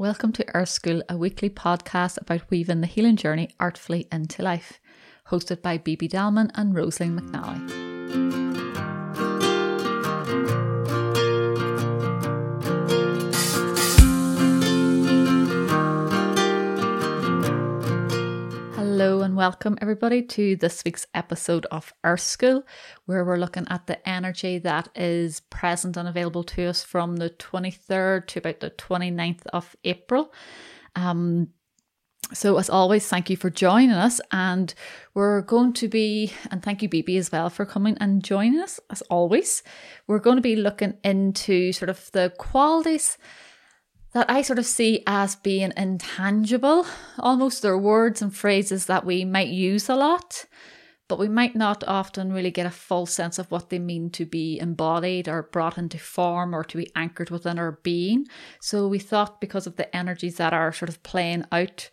Welcome to Earth School, a weekly podcast about weaving the healing journey artfully into life, hosted by Bibi Dalman and Rosalie McNally. Hello and welcome everybody to this week's episode of Earth School, where we're looking at the energy that is present and available to us from the 23rd to about the 29th of April. Um, so, as always, thank you for joining us. And we're going to be, and thank you, Bibi, as well, for coming and joining us, as always. We're going to be looking into sort of the qualities that I sort of see as being intangible. Almost they're words and phrases that we might use a lot, but we might not often really get a full sense of what they mean to be embodied or brought into form or to be anchored within our being. So we thought because of the energies that are sort of playing out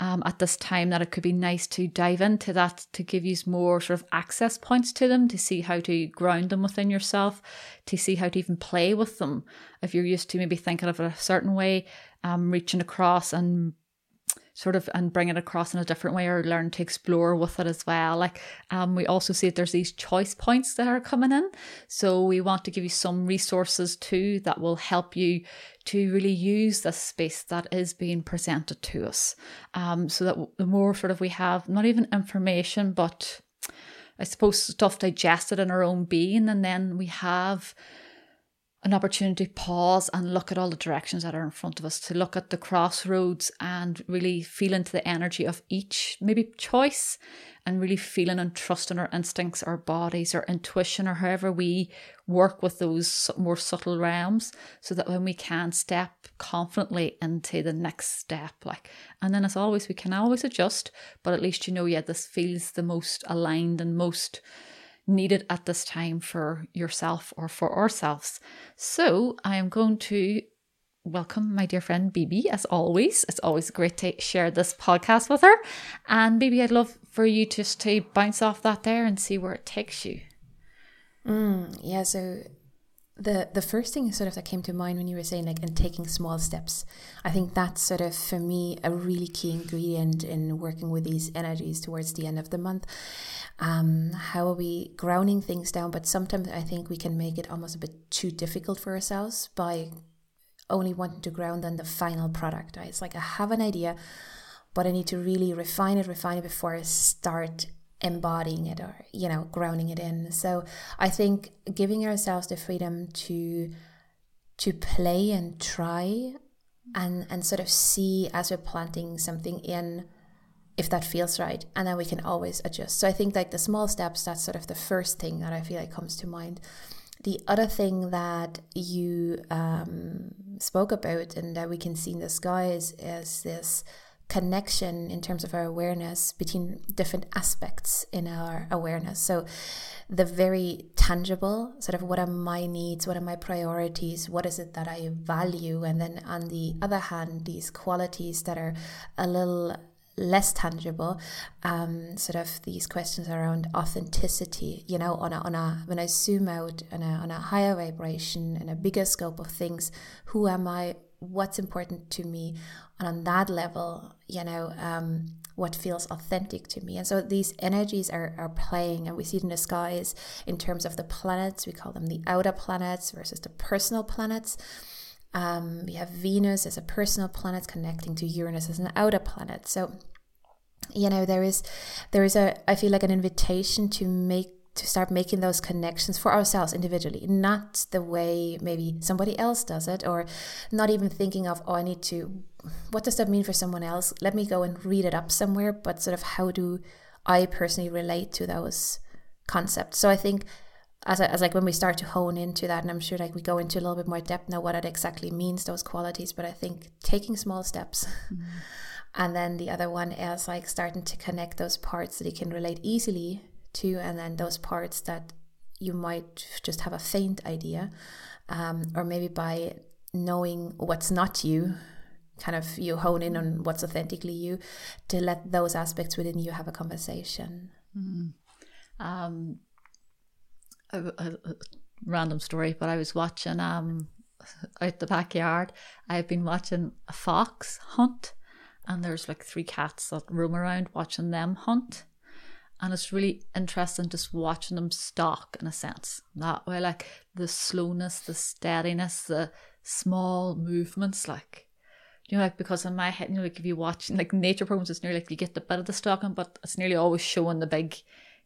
um, at this time that it could be nice to dive into that to give you more sort of access points to them to see how to ground them within yourself to see how to even play with them. If you're used to maybe thinking of it a certain way um, reaching across and sort of and bring it across in a different way or learn to explore with it as well. Like um, we also see that there's these choice points that are coming in. So we want to give you some resources too that will help you to really use this space that is being presented to us. Um, so that the more sort of we have not even information, but I suppose stuff digested in our own being, and then we have an opportunity to pause and look at all the directions that are in front of us, to look at the crossroads and really feel into the energy of each maybe choice and really feeling and trusting our instincts, our bodies, our intuition, or however we work with those more subtle realms, so that when we can step confidently into the next step, like, and then as always, we can always adjust, but at least you know, yeah, this feels the most aligned and most needed at this time for yourself or for ourselves. So I am going to welcome my dear friend Bibi as always. It's always great to share this podcast with her. And Bibi, I'd love for you just to bounce off that there and see where it takes you. Mm, yeah, so the the first thing sort of that came to mind when you were saying like and taking small steps i think that's sort of for me a really key ingredient in working with these energies towards the end of the month. Um, how are we grounding things down? But sometimes i think we can make it almost a bit too difficult for ourselves by only wanting to ground on the final product. Right it's like i have an idea but i need to really refine it refine it before i start embodying it or you know grounding it in. So i think giving ourselves the freedom to to play and try and and sort of see as we're planting something in if that feels right and then we can always adjust. So i think like the small steps that's sort of the first thing that i feel like comes to mind. The other thing that you um, spoke about and that we can see in the skies is this connection in terms of our awareness between different aspects in our awareness. So, the very tangible, sort of what are my needs, what are my priorities, what is it that I value, and then on the other hand, these qualities that are a little less tangible um, sort of these questions around authenticity you know on a, on a when i zoom out on a, on a higher vibration and a bigger scope of things who am i? What's important to me and on that level you know um, what feels authentic to me. And so these energies are, are playing and we see it in the skies in terms of the planets. We call them the outer planets versus the personal planets. Um, we have venus as a personal planet connecting to uranus as an outer planet. So you know there is there is a i feel like an invitation to make to start making those connections for ourselves individually, not the way maybe somebody else does it, or not even thinking of, oh, I need to, what does that mean for someone else? Let me go and read it up somewhere, but sort of how do I personally relate to those concepts? So I think as, as like when we start to hone into that, and I'm sure like we go into a little bit more depth now what it exactly means, those qualities, but I think taking small steps. Mm-hmm. And then the other one is like starting to connect those parts that you can relate easily to, and then those parts that you might just have a faint idea, um, or maybe by knowing what's not you, kind of you hone in on what's authentically you, to let those aspects within you have a conversation. Mm. Um, a, a, random story, but I was watching um, out the backyard, I've been watching a fox hunt, and there's like three cats that roam around watching them hunt. And it's really interesting just watching them stalk in a sense. That way, like the slowness, the steadiness, the small movements, like you know, like because in my head, you know, like if you watch like nature programs, it's nearly like you get the bit of the stalking, but it's nearly always showing the big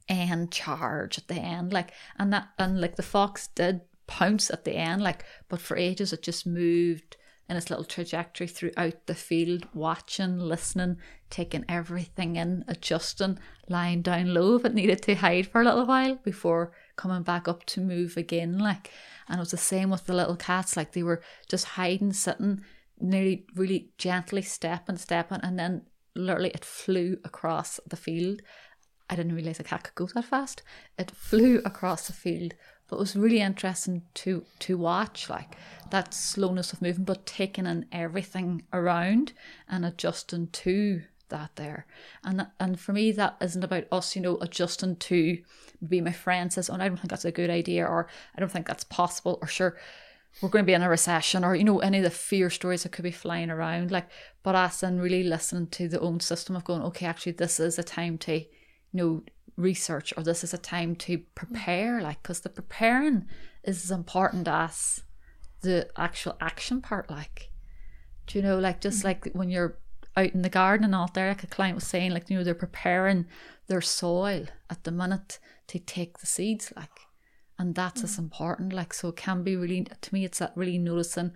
end charge at the end, like and that and like the fox did pounce at the end, like but for ages it just moved in its little trajectory throughout the field, watching, listening, taking everything in, adjusting, lying down low if it needed to hide for a little while before coming back up to move again. Like, and it was the same with the little cats. Like they were just hiding, sitting, nearly really gently stepping, stepping, and then literally it flew across the field. I didn't realize a cat could go that fast. It flew across the field but it was really interesting to to watch like that slowness of movement but taking in everything around and adjusting to that there. And and for me that isn't about us you know adjusting to be my friend says oh i don't think that's a good idea or i don't think that's possible or sure we're going to be in a recession or you know any of the fear stories that could be flying around like but us and really listening to the own system of going okay actually this is a time to you know research or this is a time to prepare like because the preparing is as important as the actual action part like do you know like just mm-hmm. like when you're out in the garden and out there like a client was saying like you know they're preparing their soil at the minute to take the seeds like and that's mm-hmm. as important like so it can be really to me it's that really noticing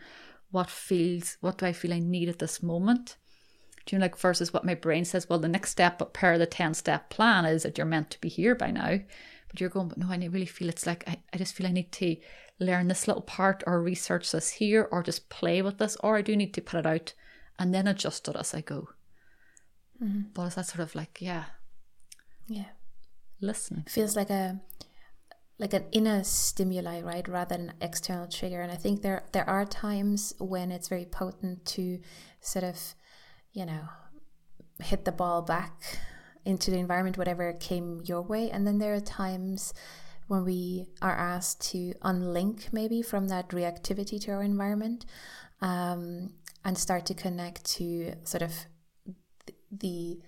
what feels what do i feel i need at this moment do you know, like versus what my brain says, well, the next step but per the 10 step plan is that you're meant to be here by now. But you're going, but no, I really feel it's like, I, I just feel I need to learn this little part or research this here or just play with this, or I do need to put it out and then adjust it as I go. Mm-hmm. But is that sort of like, yeah. Yeah. Listen. Feels like a, like an inner stimuli, right, rather than external trigger. And I think there there are times when it's very potent to sort of you know, hit the ball back into the environment, whatever came your way. And then there are times when we are asked to unlink maybe from that reactivity to our environment um, and start to connect to sort of the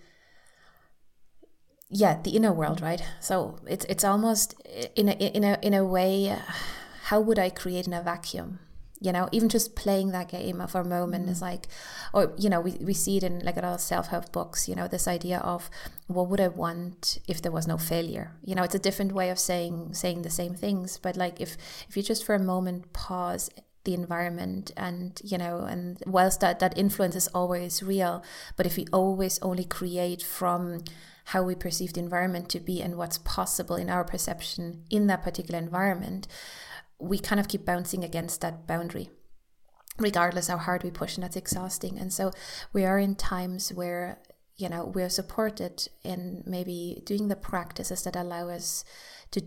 yeah the inner world right so it's it's almost in a in a in a way how would i create in a vacuum you know even just playing that game for a moment mm. is like or you know we, we see it in like a lot of self-help books you know this idea of what would i want if there was no failure you know it's a different way of saying saying the same things but like if if you just for a moment pause the environment and you know and whilst that that influence is always real but if we always only create from how we perceive the environment to be and what's possible in our perception in that particular environment we kind of keep bouncing against that boundary regardless how hard we push and that's exhausting. And so we are in times where you know we're supported in maybe doing the practices that allow us to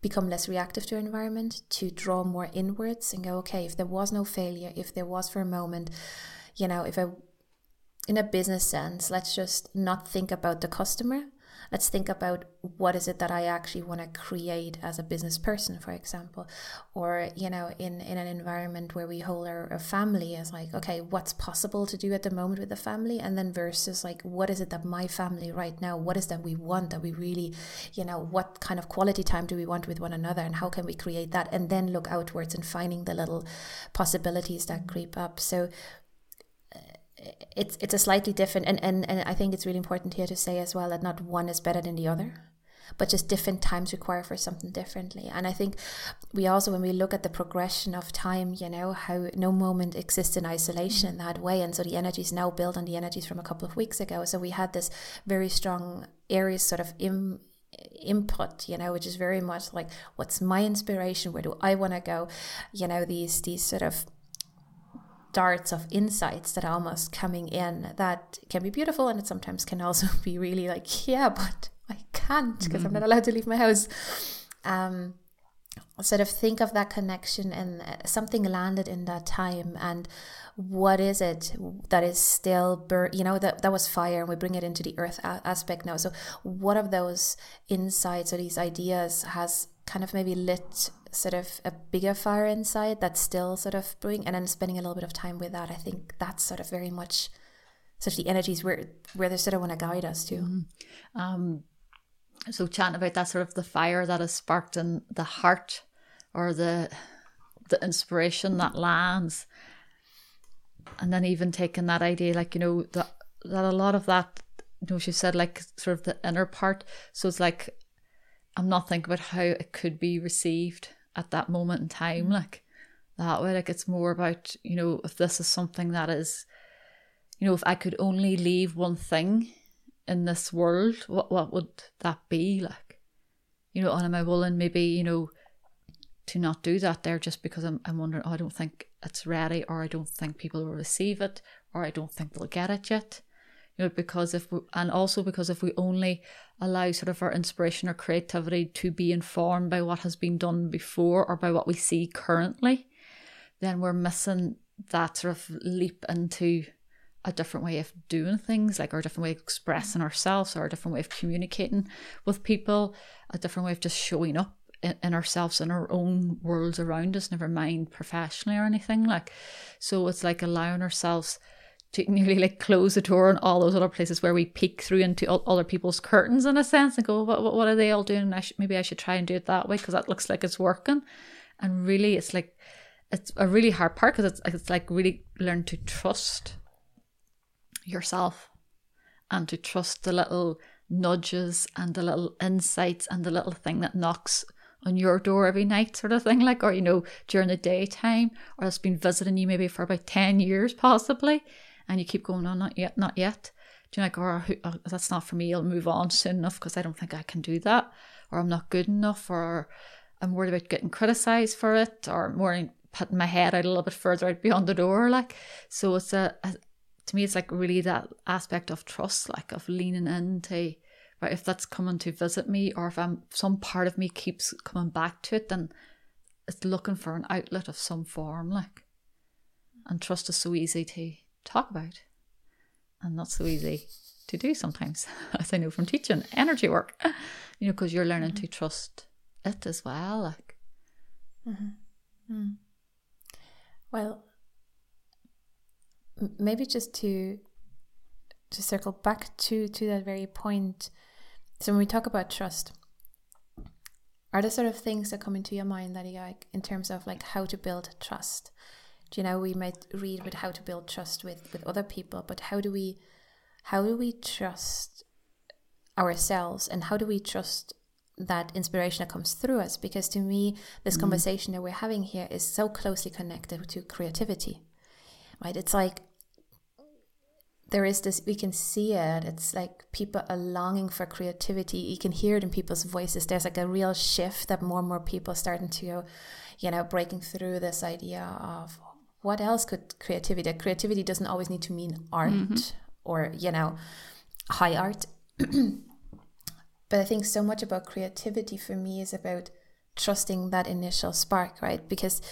become less reactive to our environment to draw more inwards and go okay if there was no failure if there was for a moment you know if i in a business sense let's just not think about the customer let's think about what is it that I actually want to create as a business person, for example, or you know, in in an environment where we hold our, our family as like, okay, what's possible to do at the moment with the family, and then versus like, what is it that my family right now, what is that we want that we really, you know, what kind of quality time do we want with one another, and how can we create that, and then look outwards and finding the little possibilities that creep up. So it's it's a slightly different and, and and I think it's really important here to say as well that not one is better than the other but just different times require for something differently. And I think we also when we look at the progression of time you know how no moment exists in isolation in that way. And so the energy is now built on the energies from a couple of weeks ago. So we had this very strong Aries sort of Im, input you know which is very much like what's my inspiration? Where do I want to go? You know these these sort of darts of insights that are almost coming in that can be beautiful and it sometimes can also be really like yeah but i can't because mm-hmm. i'm not mm-hmm. allowed to leave my house um, sort of think of that connection and uh, something landed in that time and what is it that is still bur- you know that that was fire and we bring it into the earth a- aspect now so what of those insights or these ideas has kind of maybe lit sort of a bigger fire inside that's still sort of brewing and then spending a little bit of time with that i think that's sort of very much such the energies where where they sort of want to guide us to. Mm-hmm. um, so chatting about that sort of the fire that is sparked in the heart or the the inspiration that lands. And then even taking that idea like you know that that a lot of that you know she said like sort of the inner part. So it's like i'm not thinking about how it could be received at that moment in time mm. like that way like it's more about you know if this is something that is you know if i could only leave one thing in this world what what would that be like you know and am i willing maybe you know to not do that there just because i'm, I'm wondering oh i don't think it's ready or i don't think people will receive it or i don't think they'll get it yet you know because if we, and also because if we only allow sort of our inspiration or creativity to be informed by what has been done before or by what we see currently then we're missing that sort of leap into a different way of doing things, like our different way of expressing ourselves, or a different way of communicating with people, a different way of just showing up in, in ourselves in our own worlds around us, never mind professionally or anything. Like, so it's like allowing ourselves to nearly like close the door on all those other places where we peek through into other people's curtains in a sense and go, what, what are they all doing? I should, maybe I should try and do it that way because that looks like it's working. And really, it's like, it's a really hard part because it's, it's like really learn to trust yourself and to trust the little nudges and the little insights and the little thing that knocks on your door every night, sort of thing, like, or you know, during the daytime, or it's been visiting you maybe for about 10 years, possibly, and you keep going on, not yet, not yet. Do you like, oh, or oh, that's not for me, I'll move on soon enough because I don't think I can do that, or I'm not good enough, or I'm worried about getting criticized for it, or worried putting my head out a little bit further out beyond the door, like. So it's a, a to me, it's like really that aspect of trust, like of leaning into, right, if that's coming to visit me or if I'm some part of me keeps coming back to it, then it's looking for an outlet of some form, like. And trust is so easy to talk about and not so easy to do sometimes, as I know from teaching energy work, you know, because you're learning mm-hmm. to trust it as well, like. Mm-hmm. Mm. Well, maybe just to to circle back to to that very point so when we talk about trust are there sort of things that come into your mind that you like in terms of like how to build trust do you know we might read about how to build trust with with other people but how do we how do we trust ourselves and how do we trust that inspiration that comes through us? Because to me this mm. conversation that we're having here is so closely connected to creativity right? It's like there is this we can see it. It's like people are longing for creativity. You can hear it in people's voices. There's like a real shift that more and more people are starting to you know breaking through this idea of what else could creativity that creativity doesn't always need to mean art mm-hmm. or you know high art. But i think so much about creativity for me is about trusting that initial spark right? Because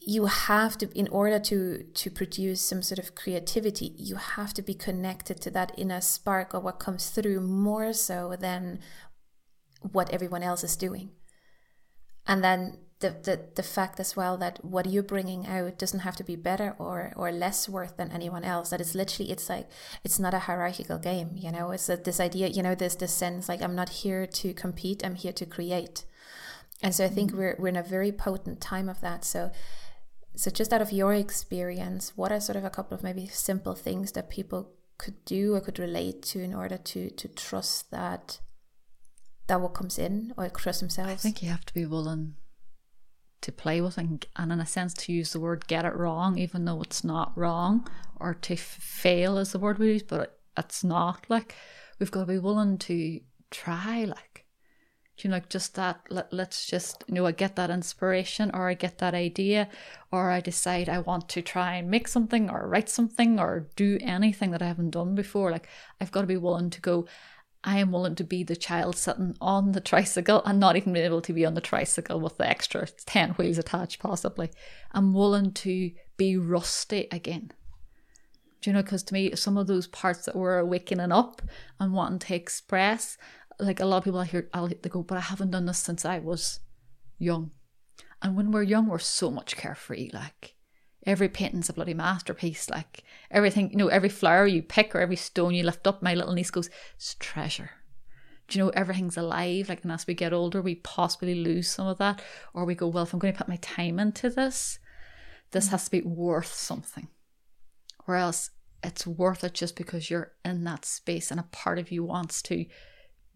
you have to in order to to produce some sort of creativity you have to be connected to that inner spark or what comes through more so than what everyone else is doing. And then the, the the fact as well that what you're bringing out doesn't have to be better or or less worth than anyone else that is literally it's like it's not a hierarchical game you know it's a, this idea you know there's this sense like i'm not here to compete i'm here to create and so I think mm-hmm. we're we're in a very potent time of that. So so just out of your experience, what are sort of a couple of maybe simple things that people could do or could relate to in order to to trust that that what comes in or trust themselves? I think you have to be willing to play with and, and in a sense to use the word get it wrong even though it's not wrong or to f- fail is the word we use but it's not like we've got to be willing to try like you know, like just that, let, let's just, you know, I get that inspiration or I get that idea or I decide I want to try and make something or write something or do anything that I haven't done before. Like, I've got to be willing to go, I am willing to be the child sitting on the tricycle and not even being able to be on the tricycle with the extra 10 wheels attached, possibly. I'm willing to be rusty again. Do you know, because to me, some of those parts that were waking up and wanting to express, like a lot of people I hear, I'll they go, but I haven't done this since I was young. And when we're young, we're so much carefree. Like every painting's a bloody masterpiece. Like everything, you know, every flower you pick or every stone you lift up, my little niece goes, it's treasure. Do you know everything's alive? Like, and as we get older, we possibly lose some of that, or we go, well, if I'm going to put my time into this, this has to be worth something. Whereas it's worth it just because you're in that space and a part of you wants to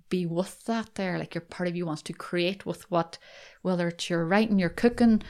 be with that there. Like your part of you wants to create with what, whether it's your writing, your cooking,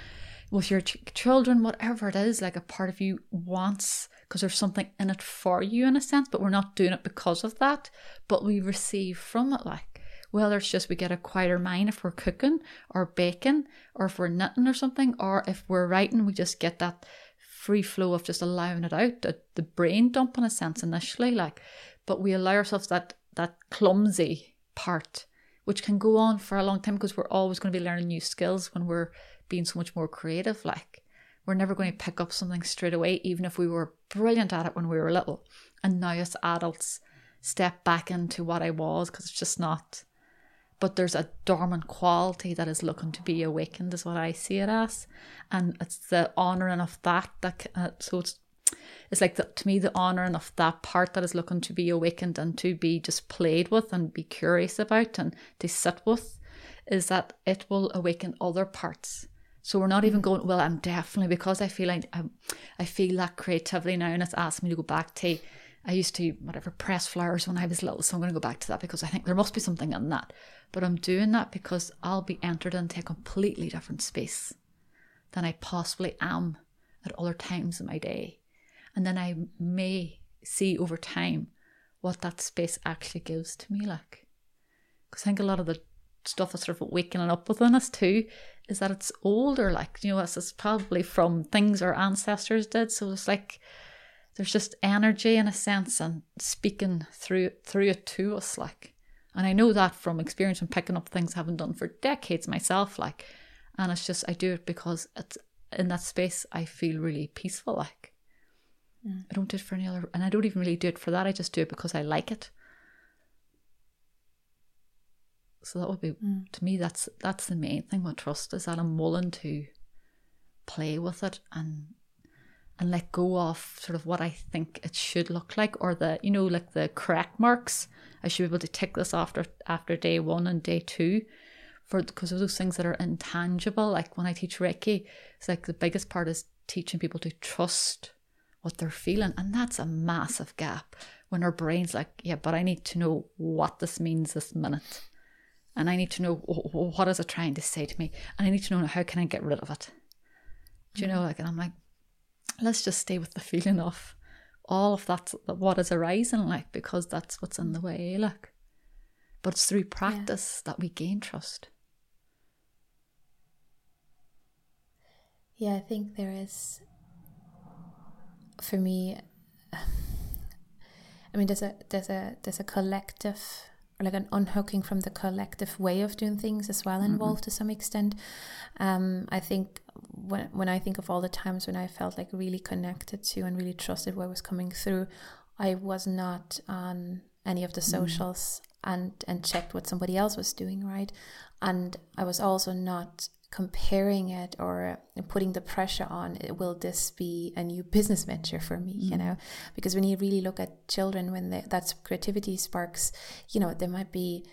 with your ch- children, whatever it is, like a part of you wants because there's something in it for you in a sense, but we're not doing it because of that, but we receive from it. Like whether it's just we get a quieter mind if we're cooking or baking or if we're knitting or something, or if we're writing, we just get that free flow of just allowing it out, the, the brain dump in a sense initially, like, but we allow ourselves that that clumsy part, which can go on for a long time because we're always going to be learning new skills when we're being so much more creative. Like, we're never going to pick up something straight away, even if we were brilliant at it when we were little. And now, as adults, step back into what I was because it's just not. But there's a dormant quality that is looking to be awakened, is what I see it as, and it's the honouring of that. That uh, so it's it's like the, to me the honouring of that part that is looking to be awakened and to be just played with and be curious about and to sit with, is that it will awaken other parts so we're not even going, well, I'm definitely, because I feel like I'm, I feel that creativity now and it's asked me to go back to, I used to, whatever, press flowers when I was little. So I'm going to go back to that because I think there must be something in that. But I'm doing that because I'll be entered into a completely different space than I possibly am at other times in my day. And then I may see over time what that space actually gives to me. Like, because I think a lot of the stuff is sort of waking up within us too is that it's older like you know this is probably from things our ancestors did. So it's like there's just energy in a sense and speaking through through it to us like. And i know that from experience and picking up things i haven't done for decades myself like. And it's just i do it because it's in that space i feel really peaceful like. Mm. i don't do it for any other and i don't even really do it for that. I just do it because i like it so that would be mm. to me that's that's the main thing with trust is that I'm willing to play with it and and let go of sort of what I think it should look like or the you know like the correct marks. I should be able to tick this after after day one and day two for because of those things that are intangible. Like when I teach Reiki, it's like the biggest part is teaching people to trust what they're feeling. And that's a massive gap when our brain's like, yeah, but I need to know what this means this minute and I need to know what is it trying to say to me, and I need to know how can I get rid of it. Do you know, mm-hmm. like, and I'm like, let's just stay with the feeling of all of that, what is arising, like, because that's what's in the way, like. But it's through practice yeah. that we gain trust. Yeah, I think there is, for me, I mean, there's a there's a there's a collective like an unhooking from the collective way of doing things as well involved mm-hmm. to some extent. Um, I think when when I think of all the times when I felt like really connected to and really trusted what was coming through, I was not on any of the mm. socials mm. and and checked what somebody else was doing right, and I was also not comparing it or putting the pressure on will this be a new business venture for me mm. you know? Because when you really look at children when they, that's creativity sparks you know there might be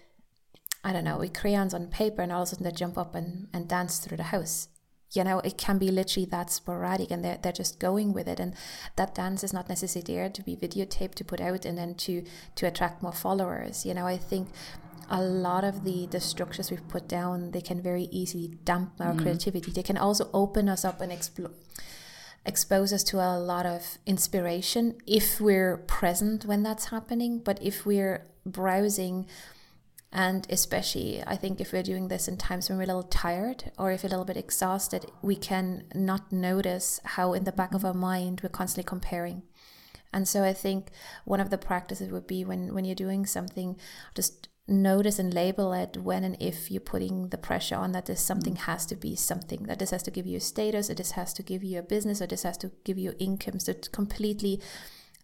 i don't know with crayons on paper and all of a sudden they jump up and, and dance through the house. You know it can be literally that sporadic and they're, they're just going with it. And that dance is not necessarily there to be videotaped to put out and then to to attract more followers you know? I think a lot of the, the structures we've put down, they can very easily damp our mm. creativity. They can also open us up and explore expose us to a lot of inspiration if we're present when that's happening. But if we're browsing, and especially I think if we're doing this in times when we're a little tired or if we're a little bit exhausted, we can not notice how in the back of our mind we're constantly comparing. And so I think one of the practices would be when, when you're doing something, just notice and label it when and if you're putting the pressure on that this something mm. has to be something that this has to give you a status or this has to give you a business or this has to give you income so it's completely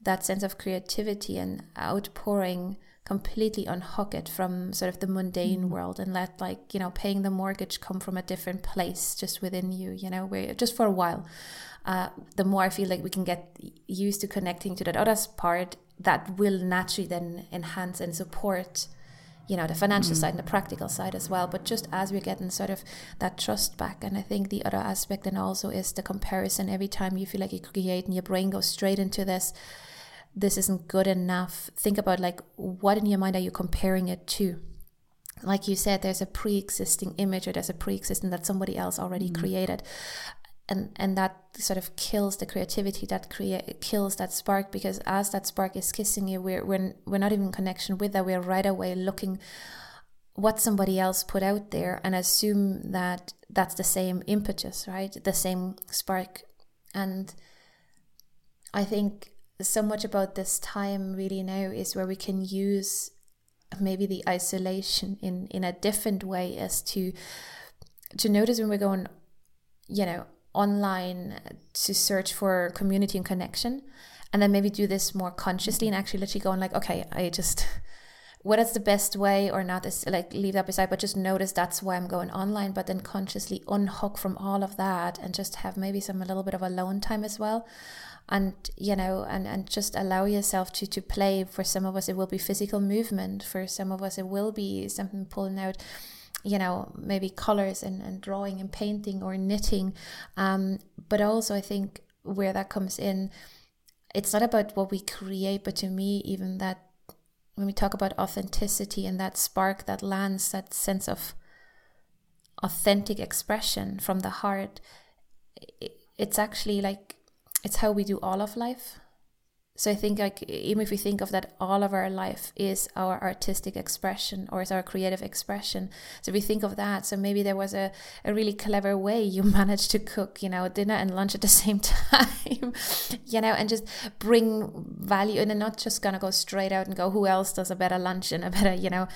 that sense of creativity and outpouring completely unhook it from sort of the mundane Mm. world and let like you know paying the mortgage come from a different place just within you you know where just for a while uh, the more i feel like we can get used to connecting to that other part that will naturally then enhance and support you know the financial mm. side and the practical side as well but just as we're getting sort of that trust back and i think the other aspect then also is the comparison. Every time you feel like you create and your brain goes straight into this this isn't good enough. Think about like what in your mind are you comparing it to? Like you said there's a pre-existing image or there's a pre-existing that somebody else already mm. created and and that sort of kills the creativity that create kills that spark because as that spark is kissing you we're we're, we're not even in connection with that. We're right away looking what somebody else put out there and assume that that's the same impetus right? The same spark. And i think so much about this time really now is where we can use maybe the isolation in in a different way as to to notice when we're going you know online to search for community and connection and then maybe do this more consciously and actually literally going like okay i just what is the best way? Or not is like leave that beside but just notice that's why i'm going online but then consciously unhook from all of that and just have maybe some a little bit of alone time as well. And you know and and just allow yourself to to play. For some of us it will be physical movement. For some of us it will be something pulling out you know maybe colors and, and drawing and painting or knitting. Um, but also i think where that comes in it's not about what we create but to me even that when we talk about authenticity and that spark that lands that sense of authentic expression from the heart it's actually like it's how we do all of life so I think like even if we think of that all of our life is our artistic expression or is our creative expression. So we think of that. So maybe there was a, a really clever way you managed to cook, you know, dinner and lunch at the same time, you know, and just bring value and then not just gonna go straight out and go, who else does a better lunch and a better, you know,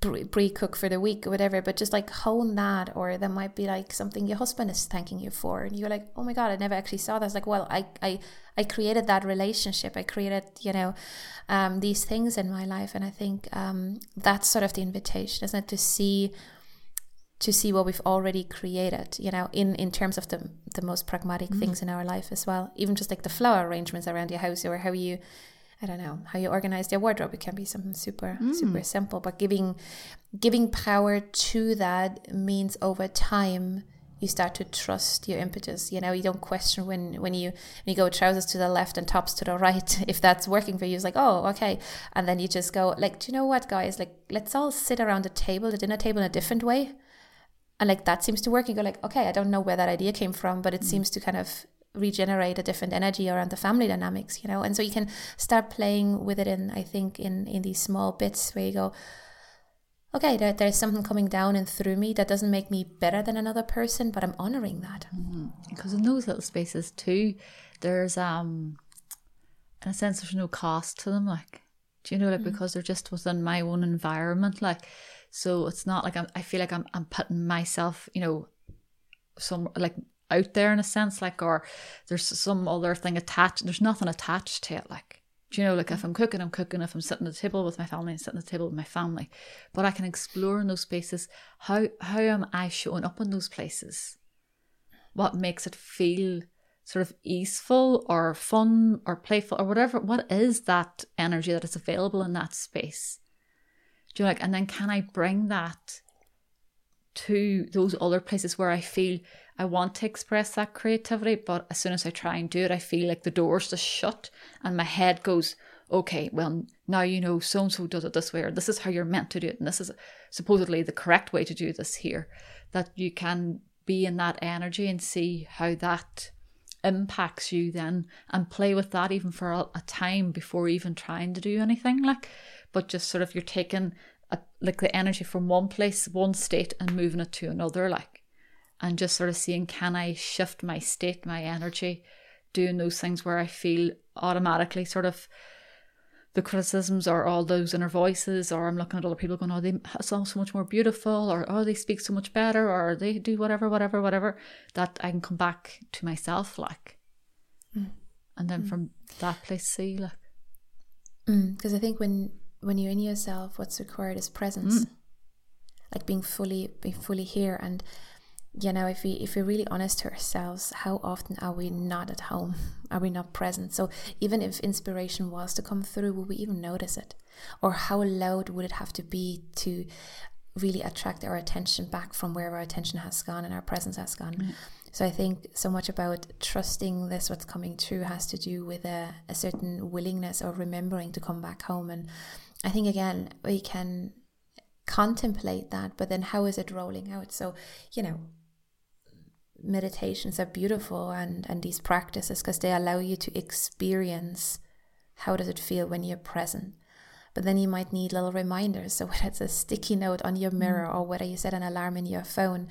pre-cook for the week or whatever but just like hone that or there might be like something your husband is thanking you for and you're like oh my god i never actually saw that. It's like well i i i created that relationship. I created you know um, these things in my life and i think um, that's sort of the invitation isn't it? To see to see what we've already created you know in in terms of the the most pragmatic mm. things in our life as well. Even just like the flower arrangements around your house or how you I don't know how you organize your wardrobe. It can be something super mm. super simple, but giving giving power to that means over time you start to trust your impetus. You know, you don't question when when you when you go trousers to the left and tops to the right if that's working for you. It's like oh okay, and then you just go like, do you know what, guys? Like let's all sit around the table, the dinner table, in a different way. And like that seems to work. You go like, okay, I don't know where that idea came from, but it mm. seems to kind of regenerate a different energy around the family dynamics you know and so you can start playing with it in i think in in these small bits where you go okay there, there's something coming down and through me that doesn't make me better than another person but i'm honoring that mm-hmm. because in those little spaces too there's um in a sense there's no cost to them like do you know like mm-hmm. because they're just within my own environment like so it's not like I'm, i feel like I'm, I'm putting myself you know some like out there in a sense, like, or there's some other thing attached. There's nothing attached to it, like. Do you know, like if I'm cooking, I'm cooking. If I'm sitting at the table with my family, I'm sitting at the table with my family. But I can explore in those spaces. How how am I showing up in those places? What makes it feel sort of easeful or fun or playful or whatever? What is that energy that is available in that space? Do you know, like, and then can I bring that to those other places where I feel I want to express that creativity, but as soon as I try and do it, I feel like the door's just shut and my head goes, okay, well, now you know so and so does it this way, or this is how you're meant to do it, and this is supposedly the correct way to do this here. That you can be in that energy and see how that impacts you then and play with that even for a, time before even trying to do anything like but just sort of you're taking a, like the energy from one place one state and moving it to another like and just sort of seeing can I shift my state, my energy, doing those things where I feel automatically sort of the criticisms or all those inner voices, or I'm looking at other people going, oh, they sound so much more beautiful, or oh, they speak so much better, or they do whatever, whatever, whatever, that I can come back to myself, like, mm. and then mm. from that place, see, like, because mm. I think when when you're in yourself, what's required is presence, mm. like being fully, being fully here. And you know, if we if we're really honest to ourselves, how often are we not at home? Are we not present? So even if inspiration was to come through, will we even notice it? Or how loud would it have to be to really attract our attention back from where our attention has gone and our presence has gone? Mm. So I think so much about trusting this what's coming through has to do with a, a certain willingness or remembering to come back home. And I think again we can contemplate that, but then how is it rolling out? So, you know, meditations are beautiful and, and these practices because they allow you to experience how does it feel when you're present but then you might need little reminders so whether it's a sticky note on your mirror mm. or whether you set an alarm in your phone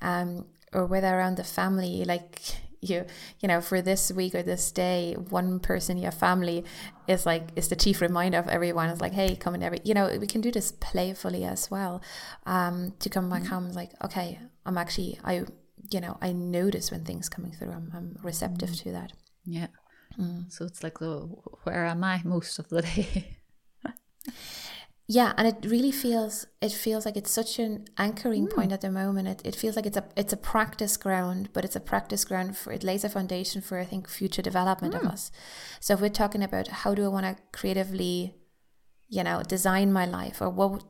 um, or whether around the family like you you know for this week or this day one person in your family is like is the chief reminder of everyone it's like hey come in every you know we can do this playfully as well um to come back mm. home like okay i'm actually i you know i notice when things coming through i'm, I'm receptive mm. to that yeah mm. so it's like the where am i most of the day yeah and it really feels it feels like it's such an anchoring mm. point at the moment it, it feels like it's a it's a practice ground but it's a practice ground for it lays a foundation for i think future development mm. of us so if we're talking about how do i want to creatively you know design my life or what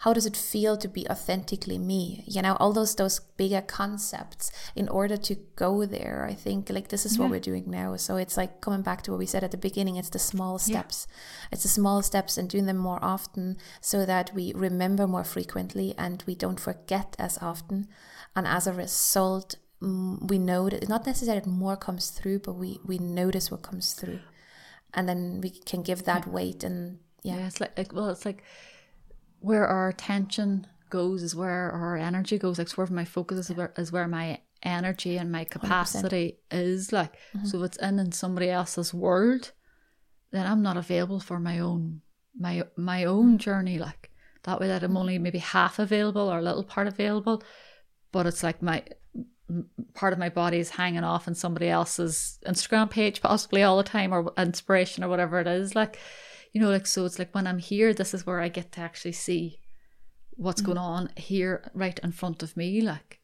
how does it feel to be authentically me you know all those those bigger concepts in order to go there i think like this is yeah. what we're doing now so it's like coming back to what we said at the beginning it's the small steps yeah. it's the small steps and doing them more often so that we remember more frequently and we don't forget as often and as a result we know that not necessarily more comes through but we we notice what comes through and then we can give that yeah. weight and yeah. yeah it's like, like well it's like where our attention goes is where our energy goes. Like, where my focus is where, is where my energy and my capacity 100%. is. Like, mm-hmm. so if it's in in somebody else's world, then I'm not available for my own my my own journey. Like that way, that I'm only maybe half available or a little part available, but it's like my part of my body is hanging off in somebody else's Instagram page, possibly all the time, or inspiration or whatever it is. Like you know, like so it's like when I'm here, this is where I get to actually see what's mm. going on here right in front of me, like.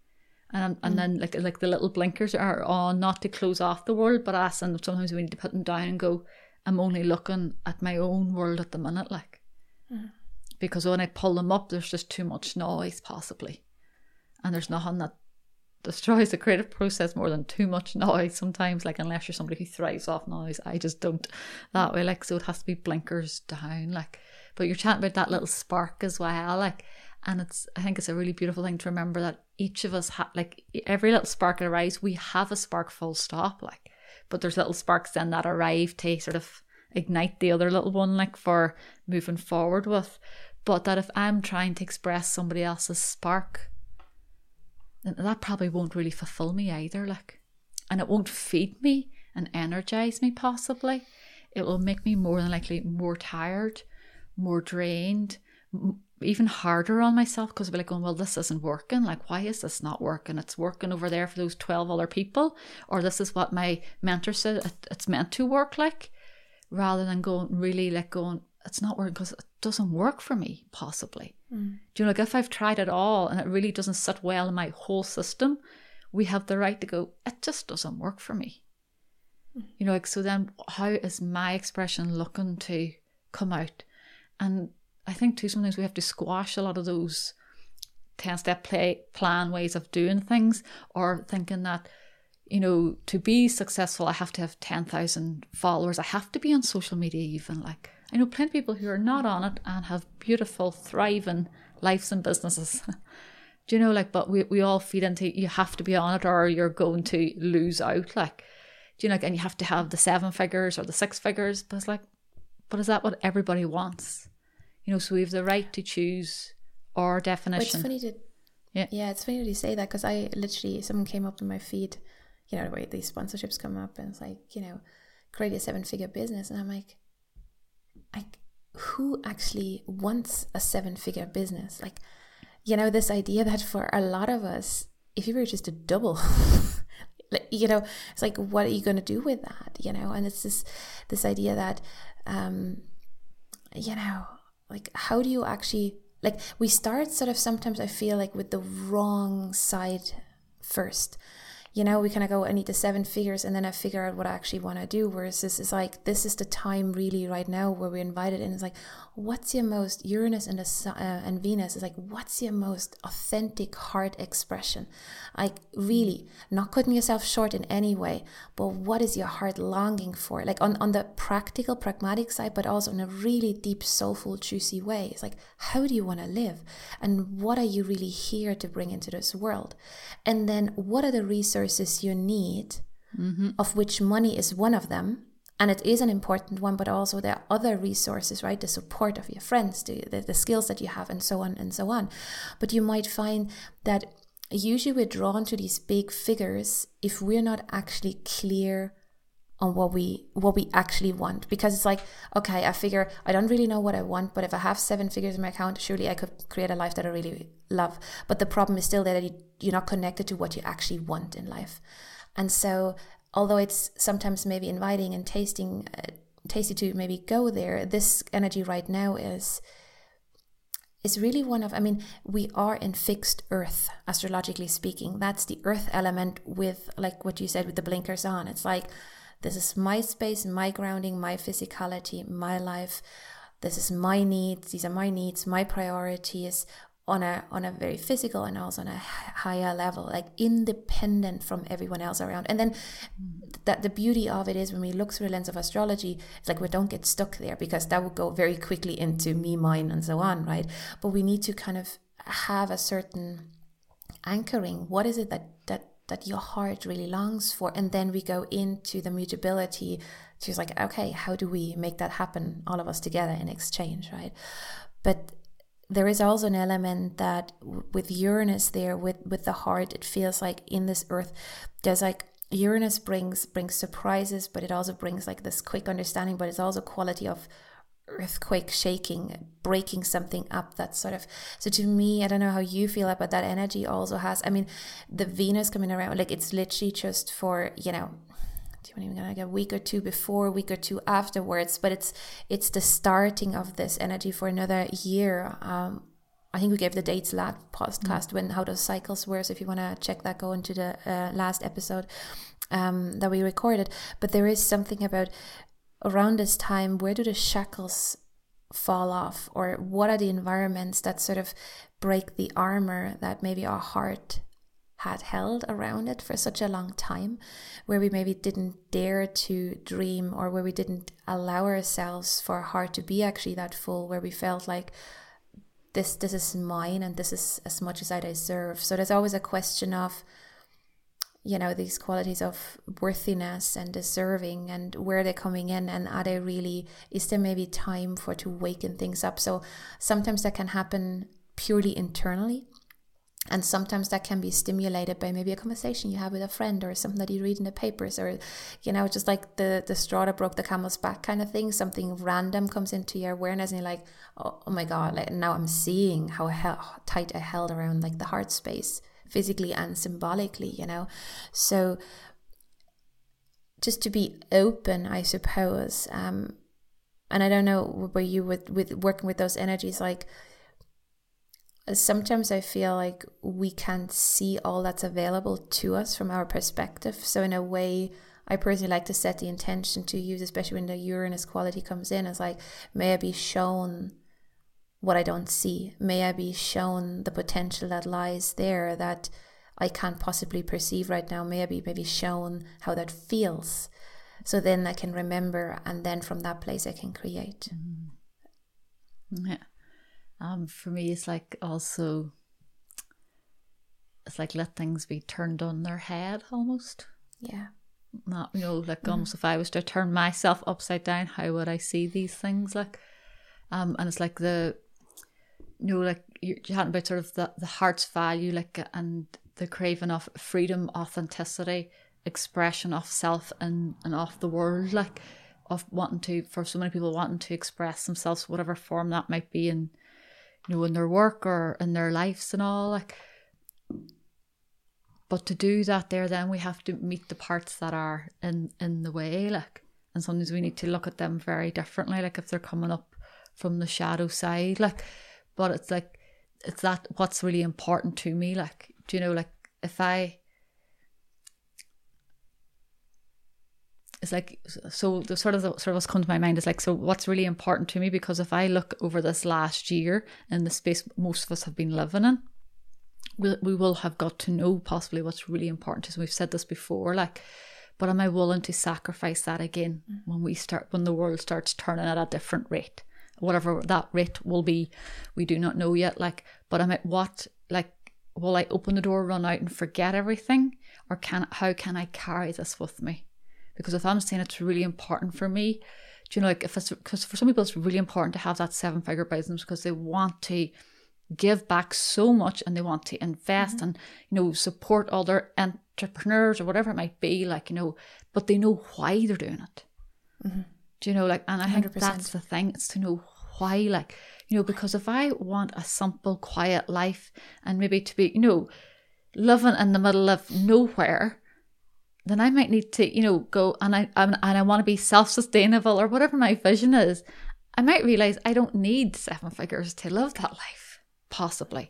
And and mm. then like like the little blinkers are on not to close off the world, but us and sometimes we need to put them down and go, I'm only looking at my own world at the minute, like. Mm. Because when I pull them up, there's just too much noise, possibly. And there's nothing that destroys the creative process more than too much noise sometimes like unless you're somebody who thrives off noise i just don't. That way like so it has to be blinkers down like but you're chatting about that little spark as well like and it's i think it's a really beautiful thing to remember that each of us have like every little spark that arrives we have a spark full stop like but there's little sparks then that arrive to sort of ignite the other little one like for moving forward with. But that if i'm trying to express somebody else's spark that probably won't really fulfill me either like and it won't feed me and energize me possibly. It will make me more than likely more tired more drained even harder on myself because I'll be like going well this isn't working. Like why is this not working? It's working over there for those 12 other people or this is what my mentor said it's meant to work like rather than going really like going it's not working because it doesn't work for me, possibly. Mm. Do you know, like if I've tried it all and it really doesn't sit well in my whole system, we have the right to go, it just doesn't work for me. Mm. You know, like, so then how is my expression looking to come out? And I think too, sometimes we have to squash a lot of those 10 step play plan ways of doing things or thinking that you know, to be successful, I have to have 10,000 followers. I have to be on social media, even like I know plenty of people who are not on it and have beautiful, thriving lives and businesses. Do you know, like, but we, we all feed into you have to be on it or you're going to lose out. Like, do you know, and you have to have the seven figures or the six figures. But it's like, but is that what everybody wants? You know, so we have the right to choose our definition. It's funny to, yeah, yeah, it's funny to say that because I literally someone came up in my feed, you know, where these sponsorships come up and it's like, you know, create a seven figure business, and I'm like, like who actually wants a seven figure business? Like you know this idea that for a lot of us if you were just a double you know it's like what are you going to do with that you know? And it's this this idea that um you know, like how do you actually like we start sort of sometimes I feel like with the wrong side first you know, we kind of go, I need the seven figures and then I figure out what I actually want to do. Whereas this is like, this is the time really right now where we're invited and it's like, what's your most, Uranus and, the, uh, and Venus is like, what's your most authentic heart expression? Like, really, not cutting yourself short in any way, but what is your heart longing for? Like, on, on the practical, pragmatic side, but also in a really deep, soulful, juicy way. It's like, how do you want to live? And what are you really here to bring into this world? And then, what are the resources? Resources you need, mm-hmm. of which money is one of them. And it is an important one, but also there are other resources, right? The support of your friends, the, the, the skills that you have, and so on and so on. But you might find that usually we're drawn to these big figures if we're not actually clear on what we what we actually want. Because it's like okay i figure i don't really know what i want but if i have seven figures in my account surely i could create a life that i really love. But the problem is still that you, you're not connected to what you actually want in life. And so although it's sometimes maybe inviting and tasting uh, tasty to maybe go there this energy right now is is really one of i mean we are in fixed earth astrologically speaking. That's the earth element with like what you said with the blinkers on. It's like this is my space, my grounding, my physicality, my life. This is my needs. These are my needs, my priorities on a on a very physical and also on a higher level, like independent from everyone else around. And then hmm. that the beauty of it is when we look through the lens of astrology, it's like we don't get stuck there because that would go very quickly into me, mine, and so on, right? But we need to kind of have a certain anchoring. What is it that that your heart really longs for. And then we go into the mutability to like okay how do we make that happen all of us together in exchange right? But there is also an element that with uranus there with with the heart it feels like in this earth there's like uranus brings brings surprises but it also brings like this quick understanding but it's also quality of earthquake shaking breaking something up that sort of so to me i don't know how you feel about that energy also has i mean the venus coming around like it's literally just for you know do you want to even like a week or two before a week or two afterwards but it's it's the starting of this energy for another year um I think we gave the dates last podcast mm. when how those cycles were. So if you want to check that, go into the uh, last episode um, that we recorded. But there is something about around this time, where do the shackles fall off? Or what are the environments that sort of break the armor that maybe our heart had held around it for such a long time, where we maybe didn't dare to dream, or where we didn't allow ourselves for our heart to be actually that full, where we felt like this this is mine and this is as much as I deserve. So there's always a question of you know these qualities of worthiness and deserving and where they're coming in and are they really is there maybe time for to waken things up? So sometimes that can happen purely internally and sometimes that can be stimulated by maybe a conversation you have with a friend or something that you read in the papers or you know just like the the straw that broke the camel's back kind of thing. Something random comes into your awareness and you're like oh, oh my god like now i'm seeing how, how tight i held around like the heart space physically and symbolically, you know. So just to be open, I suppose. Um, and I don't know where you would with working with those energies, like sometimes I feel like we can't see all that's available to us from our perspective. So in a way, I personally like to set the intention to use, especially when the Uranus quality comes in, as like, may I be shown what I don't see? May I be shown the potential that lies there that I can't possibly perceive right now? May I be maybe shown how that feels? So then I can remember, and then from that place I can create. Mm-hmm. Yeah. Um, for me, it's like also, it's like let things be turned on their head almost. Yeah. Not, you know, like mm. almost if I was to turn myself upside down, how would I see these things? Like, um, and it's like the know, like you're chatting about sort of the, the heart's value, like, and the craving of freedom, authenticity, expression of self and, and of the world, like, of wanting to, for so many people, wanting to express themselves, whatever form that might be in, you know, in their work or in their lives and all, like. But to do that there, then we have to meet the parts that are in, in the way, like, and sometimes we need to look at them very differently, like if they're coming up from the shadow side like but it's like it's that what's really important to me like do you know like if i it's like so the sort of the sort of what's come to my mind is like so what's really important to me because if i look over this last year in the space most of us have been living in we, we will have got to know possibly what's really important to us we've said this before like but am i willing to sacrifice that again mm. when we start when the world starts turning at a different rate whatever that rate will be we do not know yet like but am i what like will i open the door run out and forget everything or can how can i carry this with me because if I'm saying it's really important for me, do you know, like if it's because for some people it's really important to have that seven figure business because they want to give back so much and they want to invest mm-hmm. and you know support other entrepreneurs or whatever it might be, like you know, but they know why they're doing it. Mm-hmm. Do you know, like, and I 100%. think that's the thing, it's to know why, like, you know, because if I want a simple, quiet life and maybe to be, you know, living in the middle of nowhere then I might need to, you know, go and I and I want to be self sustainable or whatever my vision is. I might realize I don't need seven figures to live that life, possibly.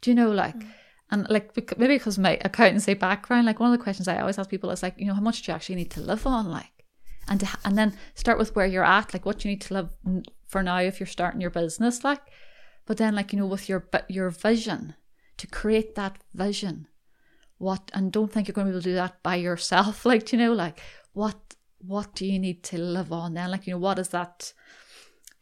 Do you know, like, mm. and like maybe because my accountancy background, like one of the questions I always ask people is like, you know, how much do you actually need to live on, like, and to, and then start with where you're at, like what you need to live for now if you're starting your business, like, but then like you know with your but your vision to create that vision what and don't think you're going to be able to do that by yourself like you know like what what do you need to live on then like you know what is that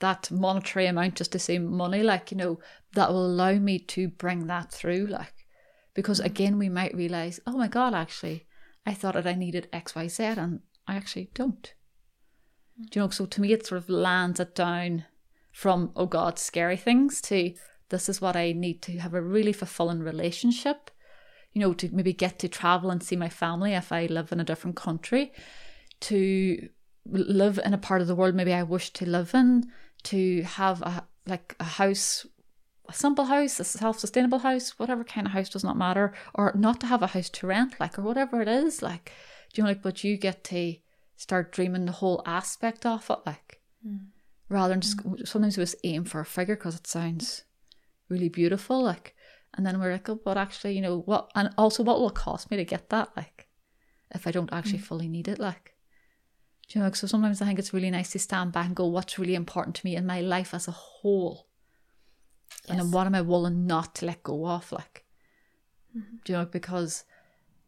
that monetary amount just to say money like you know that will allow me to bring that through like because mm. again we might realize oh my god actually i thought that i needed xyz and i actually don't. Hmm. Do you know so to me it sort of lands it down from oh god scary things to this is what i need to have a really fulfilling relationship. You know, to maybe get to travel and see my family if I live in a different country, to live in a part of the world maybe I wish to live in, to have a like a house, a simple house, a self-sustainable house, whatever kind of house does not matter, or not to have a house to rent, like or whatever it is, like do you know like but you get to start dreaming the whole aspect of it, like mm. rather than just mm. sometimes we just aim for a figure because it sounds really beautiful, like and then we're like, oh, but actually, you know, what, and also what will it cost me to get that? Like, if I don't actually mm. fully need it, like, do you know, like, so sometimes I think it's really nice to stand back and go, what's really important to me in my life as a whole? Yes. And then what am I willing not to let go of? Like, mm-hmm. do you know, because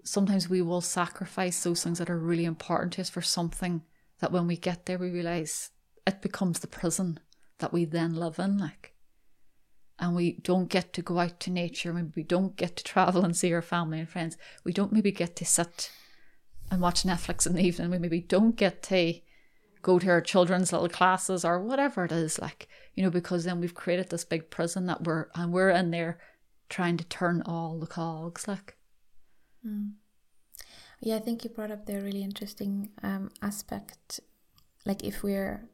sometimes we will sacrifice those things that are really important to us for something that when we get there, we realize it becomes the prison that we then live in. Like, and we don't get to go out to nature, maybe we don't get to travel and see our family and friends, we don't maybe get to sit and watch Netflix in the evening, we maybe don't get to go to our children's little classes or whatever it is, like, you know, because then we've created this big prison that we're and we're in there trying to turn all the cogs, like. Mm. Yeah, I think you brought up the really interesting um, aspect. Like, if we're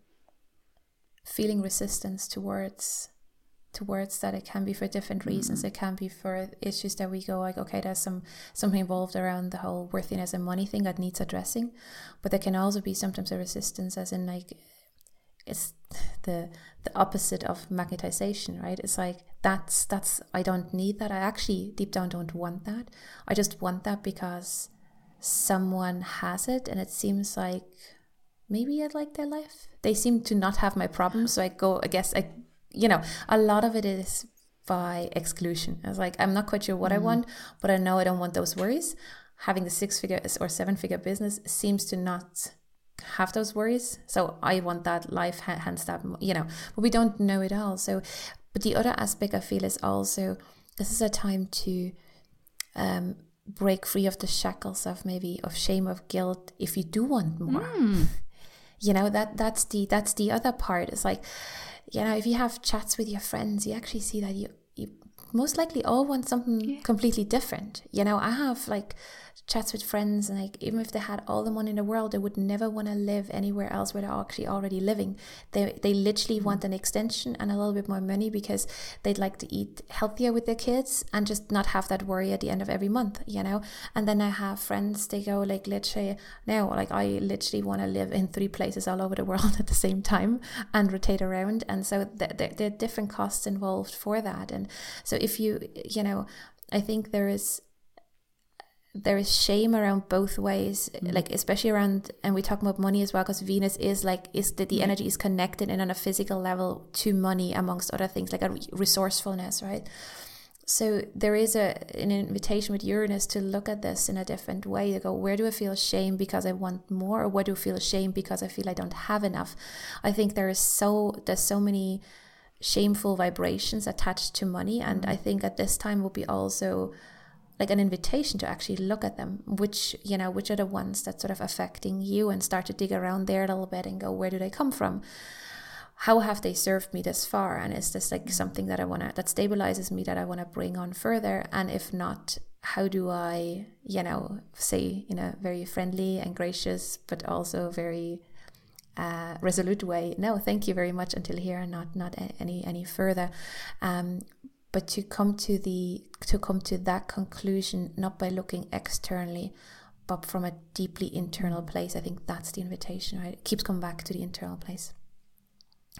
feeling resistance towards towards that it can be for different reasons mm-hmm. it can be for issues that we go like okay there's some something involved around the whole worthiness and money thing that needs addressing but there can also be sometimes a resistance as in like it's the the opposite of magnetization right it's like that's that's i don't need that i actually deep down don't want that i just want that because someone has it and it seems like maybe I'd like their life they seem to not have my problems so i go i guess i you know, a lot of it is by exclusion. I was like, I'm not quite sure what mm. I want, but I know I don't want those worries. Having the six figure or seven figure business seems to not have those worries. So I want that life hands down, you know, but we don't know it all. So, but the other aspect I feel is also this is a time to um, break free of the shackles of maybe of shame, of guilt, if you do want more. Mm. You know that that's the that's the other part. It's like you know, if you have chats with your friends, you actually see that you, you most likely all want something Yeah. completely different. You know, I have like chats with friends, and like even if they had all the money in the world, they would never want to live anywhere else where they're actually already living. They they literally mm-hmm. want an extension and a little bit more money because they'd like to eat healthier with their kids and just not have that worry at the end of every month. You know, and then I have friends they go like literally now like I literally want to live in three places all over the world at the same time and rotate around, and so th- th- there are different costs involved for that, and so if you you know I think there is there is shame around both ways mm. like especially around and we talk about money as well because venus is like is that the mm. energy is connected and on a physical level to money amongst other things like a resourcefulness right? So there is a an invitation with uranus to look at this in a different way. To go where do i feel shame because i want more or where do i feel shame because i feel i don't have enough? I think there is so there's so many shameful vibrations attached to money and mm. i think at this time will be also like an invitation to actually look at them which you know which are the ones that sort of affecting you and start to dig around there a little bit and go where do they come from? How have they served me this far? And is this like something that i want to that stabilizes me that i want to bring on further? And if not how do i you know say in a very friendly and gracious but also very uh, resolute way no thank you very much until here and not not any any further. Um, but to come to the to come to that conclusion not by looking externally but from a deeply internal place. I think that's the invitation right? It keeps coming back to the internal place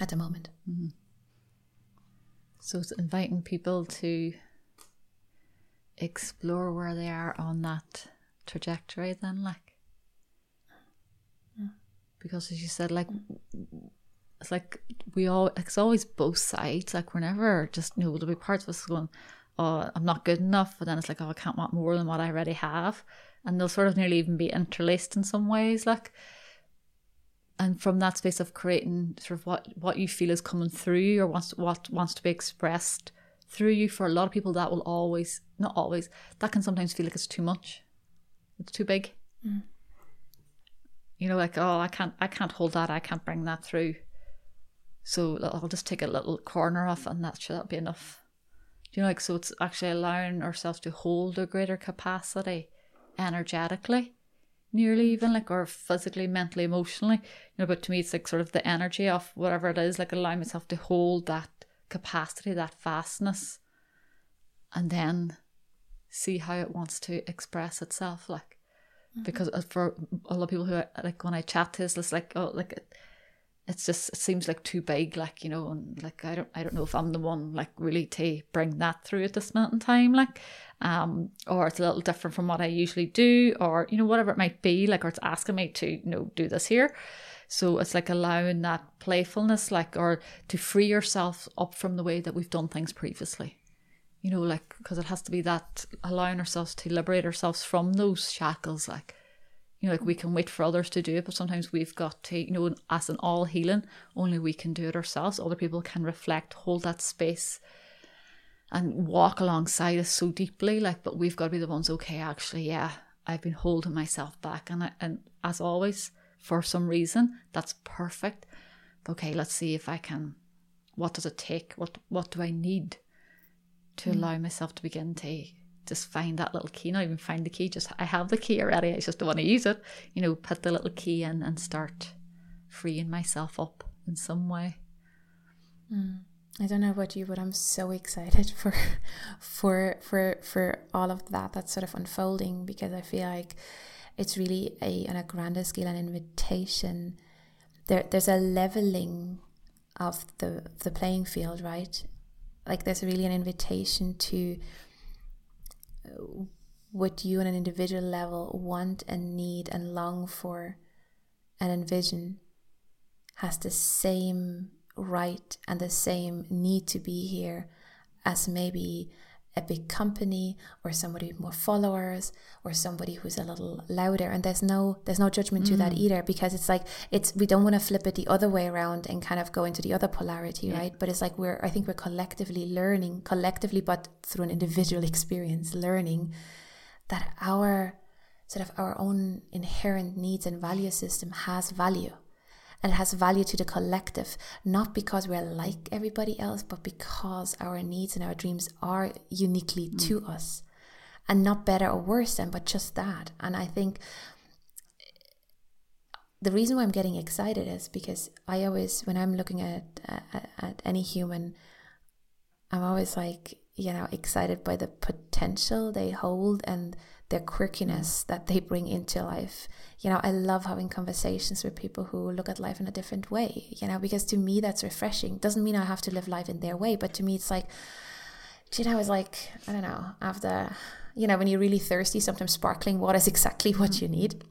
at the moment. Mm-hmm. So it's inviting people to explore where they are on that trajectory then like? Mm. Because as you said like it's like we all it's always both sides like we're never just you know there'll be parts of us going oh i'm not good enough but then it's like oh i can't want more than what i already have and they'll sort of nearly even be interlaced in some ways like and from that space of creating sort of what what you feel is coming through or wants what wants to be expressed through you for a lot of people that will always not always that can sometimes feel like it's too much. It's too big. Mm. You know like oh i can't i can't hold that i can't bring that through so i'll just take a little corner off and that should that be enough. Do you know like so it's actually allowing ourselves to hold a greater capacity energetically nearly even like or physically mentally emotionally. You know but to me it's like sort of the energy of whatever it is like allowing myself to hold that capacity that vastness and then see how it wants to express itself like. Because uh, for a lot of people who I- like when i chat to is it's like oh like it's just it seems like too big like you know and like i don't i don't know if i'm the one like really to bring that through at this moment in time like um or it's a little different from what i usually do or you know whatever it might be like or it's asking me to you know do this here. So it's like allowing that playfulness like or to free yourself up from the way that we've done things previously. You know like because it has to be that allowing ourselves to liberate ourselves from those shackles like you know, like we can wait for others to do it, but sometimes we've got to, you know, as an all healing, only we can do it ourselves. Other people can reflect, hold that space, and walk alongside us so deeply. Like, but we've got to be the ones. Okay, actually, yeah, I've been holding myself back, and I, and as always, for some reason, that's perfect. Okay, let's see if I can. What does it take? What What do I need to mm. allow myself to begin to just find that little key, not even find the key, just I have the key already, I just don't want to use it. You know, put the little key in and start freeing myself up in some way. Mm. I don't know about you, but I'm so excited for for for for all of that that's sort of unfolding because I feel like it's really a on a grander scale an invitation. There there's a leveling of the the playing field, right? Like there's really an invitation to what you on an individual level want and need and long for and envision has the same right and the same need to be here as maybe a big company or somebody with more followers or somebody who's a little louder. And there's no there's no judgment to that mm. either because it's like it's we don't want to flip it the other way around and kind of go into the other polarity right? But it's like we're i think we're collectively learning collectively but through an individual experience learning that our sort of our own inherent needs and value system has value and it has value to the collective, not because we're like everybody else, but because our needs and our dreams are uniquely mm. to us and not better or worse than, but just that. And I think the reason why I'm getting excited is because I always, when I'm looking at, at, at any human, I'm always like, you know, excited by the potential they hold and their quirkiness that they bring into life. You know, I love having conversations with people who look at life in a different way, you know, because to me that's refreshing. Doesn't mean I have to live life in their way, but to me it's like, you know, it's like, I don't know, after, you know, when you're really thirsty, sometimes sparkling water is exactly what you need.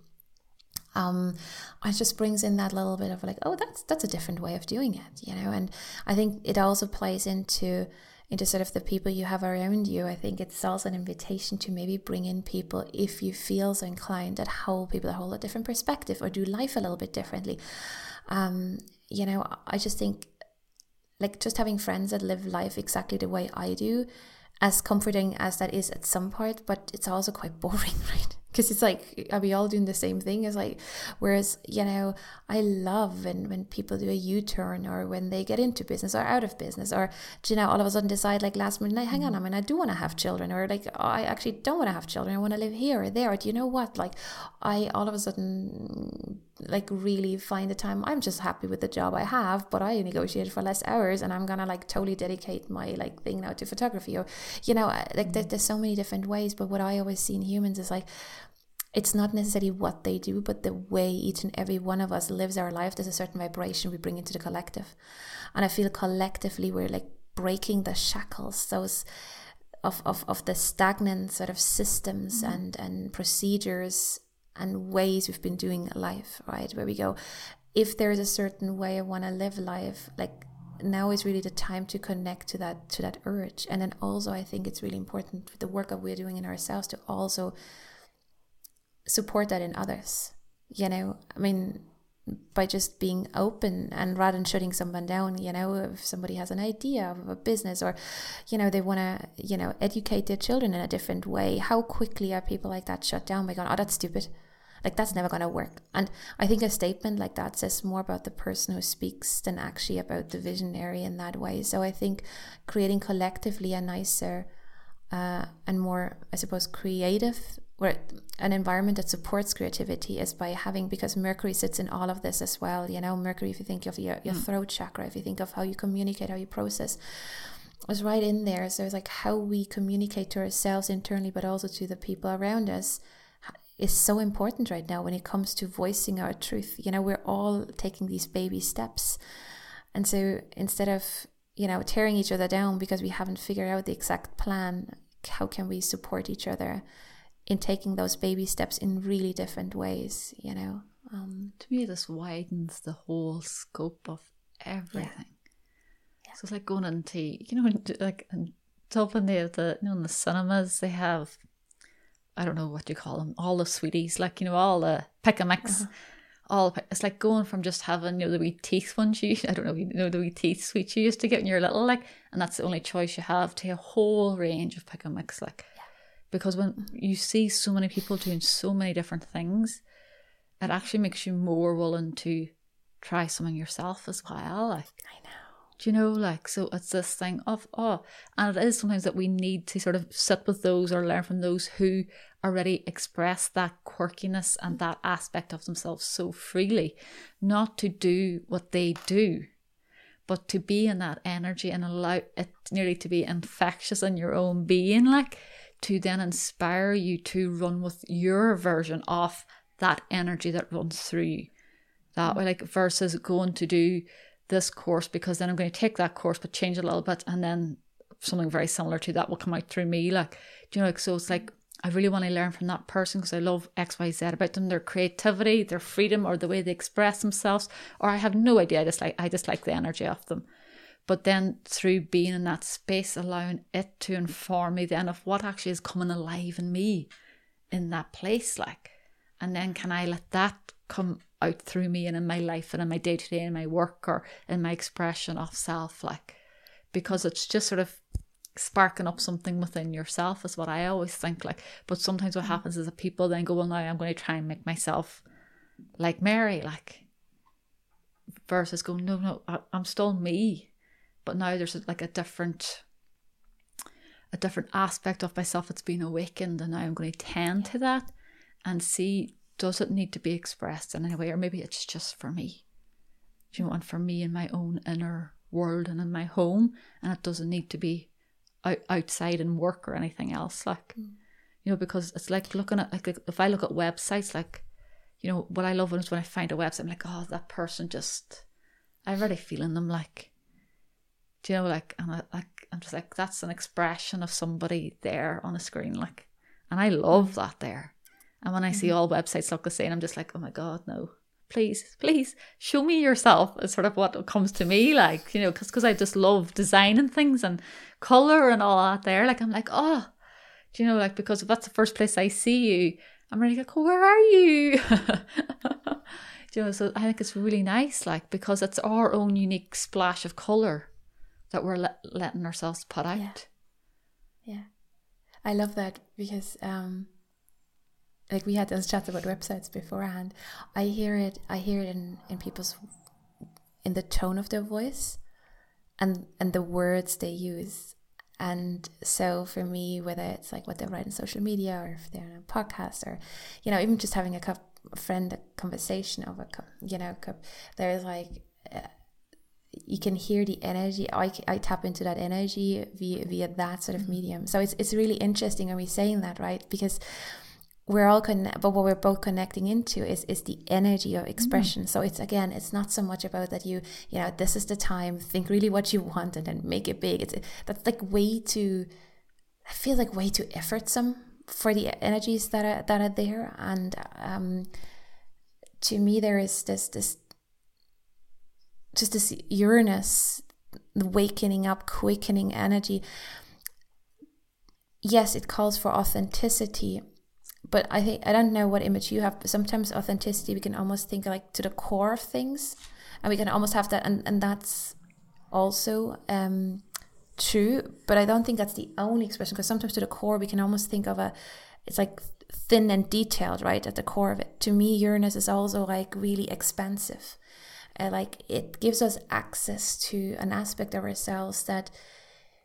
Um, it just brings in that little bit of like, oh, that's that's a different way of doing it, you know. And I think it also plays into into sort of the people you have around you. I think it's also an invitation to maybe bring in people if you feel so inclined that hold people that hold a different perspective or do life a little bit differently. Um, you know, I just think like just having friends that live life exactly the way I do, as comforting as that is at some part, but it's also quite boring, right? Because it's like are we all doing the same thing? It's like whereas you know i love when when people do a u-turn or when they get into business or out of business or you know all of a sudden decide like last minute hang on i mean mm. i do want to have children or like oh, i actually don't want to have children i want to live here or there or do you know what? Like i all of a sudden like really find the time. I'm just happy with the job i have but i negotiated for less hours and i'm gonna like totally dedicate my like thing now to photography or you know like mm. there's so many different ways but what i always see in humans is like it's not necessarily what they do, but the way each and every one of us lives our life. There's a certain vibration we bring into the collective. And I feel collectively we're like breaking the shackles, those of, of, of the stagnant sort of systems mm-hmm. and, and procedures and ways we've been doing life, right? Where we go, if there's a certain way I want to live life, like now is really the time to connect to that to that urge. And then also I think it's really important with the work that we're doing in ourselves to also support that in others. You know, I mean, by just being open and rather than shutting someone down, you know, if somebody has an idea of a business or, you know, they want to, you know, educate their children in a different way, how quickly are people like that shut down by going, oh, that's stupid? Like, that's never going to work. And I think a statement like that says more about the person who speaks than actually about the visionary in that way. So I think creating collectively a nicer uh, and more, I suppose, creative where an environment that supports creativity is by having because mercury sits in all of this as well you know mercury if you think of your, your mm. throat chakra if you think of how you communicate how you process is right in there. So it's like how we communicate to ourselves internally but also to the people around us is so important right now when it comes to voicing our truth. You know we're all taking these baby steps. And so instead of you know tearing each other down because we haven't figured out the exact plan how can we support each other in taking those baby steps in really different ways, you know. Um, to me, this widens the whole scope of everything. Yeah. Yeah. So it's like going into, you know, like in Dublin, they have the, you know, in the cinemas, they have, I don't know what you call them, all the sweeties, like, you know, all the pick a mix. Uh-huh. All it's like going from just having you know the wee teeth ones you I don't know you know the wee teeth sweets you used to get when you're little like and that's the only choice you have to a whole range of pick a mix like because when you see so many people doing so many different things it actually makes you more willing to try something yourself as well like i know. do you know like so it's this thing of oh and it is sometimes that we need to sort of sit with those or learn from those who already express that quirkiness and that aspect of themselves so freely not to do what they do but to be in that energy and allow it nearly to be infectious in your own being like to then inspire you to run with your version of that energy that runs through you. That way, like versus going to do this course because then I'm going to take that course but change a little bit and then something very similar to that will come out through me. Like, do you know, like, so it's like I really want to learn from that person because I love X, Y, Z about them, their creativity, their freedom, or the way they express themselves. Or I have no idea. I just like I just like the energy of them. But then through being in that space, allowing it to inform me then of what actually is coming alive in me in that place, like, and then can I let that come out through me and in my life and in my day to day in my work or in my expression of self, like, because it's just sort of sparking up something within yourself is what I always think like but sometimes what mm. happens is that people then go well now I'm going to try and make myself like Mary like versus going, no, no, I, I'm still me, but now there's like a different a different aspect of myself that's been awakened and now I'm going to tend to that and see does it need to be expressed in any way or maybe it's just for me do you know and for me in my own inner world and in my home and it doesn't need to be out, outside in work or anything else like mm. you know because it's like looking at like if I look at websites like you know what I love is when I find a website I'm like oh that person just I'm really feeling them like do you know like and I, like I'm just like that's an expression of somebody there on a screen like and I love that there. And when I see mm-hmm. all websites look the same I'm just like oh my god no. Please please show me yourself is sort of what comes to me like you know because because I just love designing things and color and all that there like I'm like oh. Do you know like because if that's the first place I see you I'm really like oh, where are you? You know so I think it's really nice like because it's our own unique splash of color that we're le- letting ourselves put out. Yeah. yeah. I love that because um like we had this chat about websites beforehand. I hear it I hear it in, in people's in the tone of their voice and and the words they use. And so for me, whether it's like what they write on social media or if they're on a podcast or, you know, even just having a cup, friend a conversation over, you know, cup, there's like uh, you can hear the energy. I, I tap into that energy via, via that sort of mm-hmm. medium. So it's, it's really interesting when we're saying that right? Because we're all con- but what we're both connecting into is is the energy of expression. Mm. so it's again it's not so much about that you you know this is the time think really what you want and then make it big. It's that's like way too i feel like way too effortsome for the energies that are that are there. And um to me there is this this just this Uranus, wakening up, quickening energy. Yes, it calls for authenticity, but I think I don't know what image you have. Sometimes authenticity, we can almost think like to the core of things, and we can almost have that, and and that's also um, true. But I don't think that's the only expression because sometimes to the core, we can almost think of a, it's like thin and detailed, right at the core of it. To me, Uranus is also like really expansive uh, like it gives us access to an aspect of ourselves that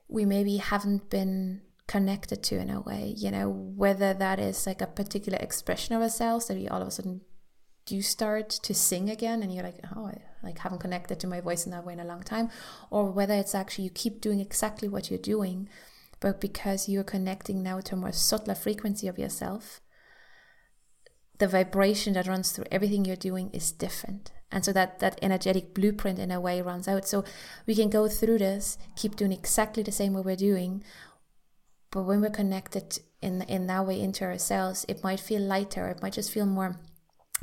we maybe haven't been connected to in a way you know whether that is like a particular expression of ourselves that we all of a sudden do start to sing again and you're like oh i like haven't connected to my voice in that way in a long time. Or whether it's actually you keep doing exactly what you're doing but because you're connecting now to a more subtler frequency of yourself the vibration that runs through everything you're doing is different and so that that energetic blueprint in a way runs out. So we can go through this keep doing exactly the same what we're doing. But when we're connected in in that way into ourselves it might feel lighter. It might just feel more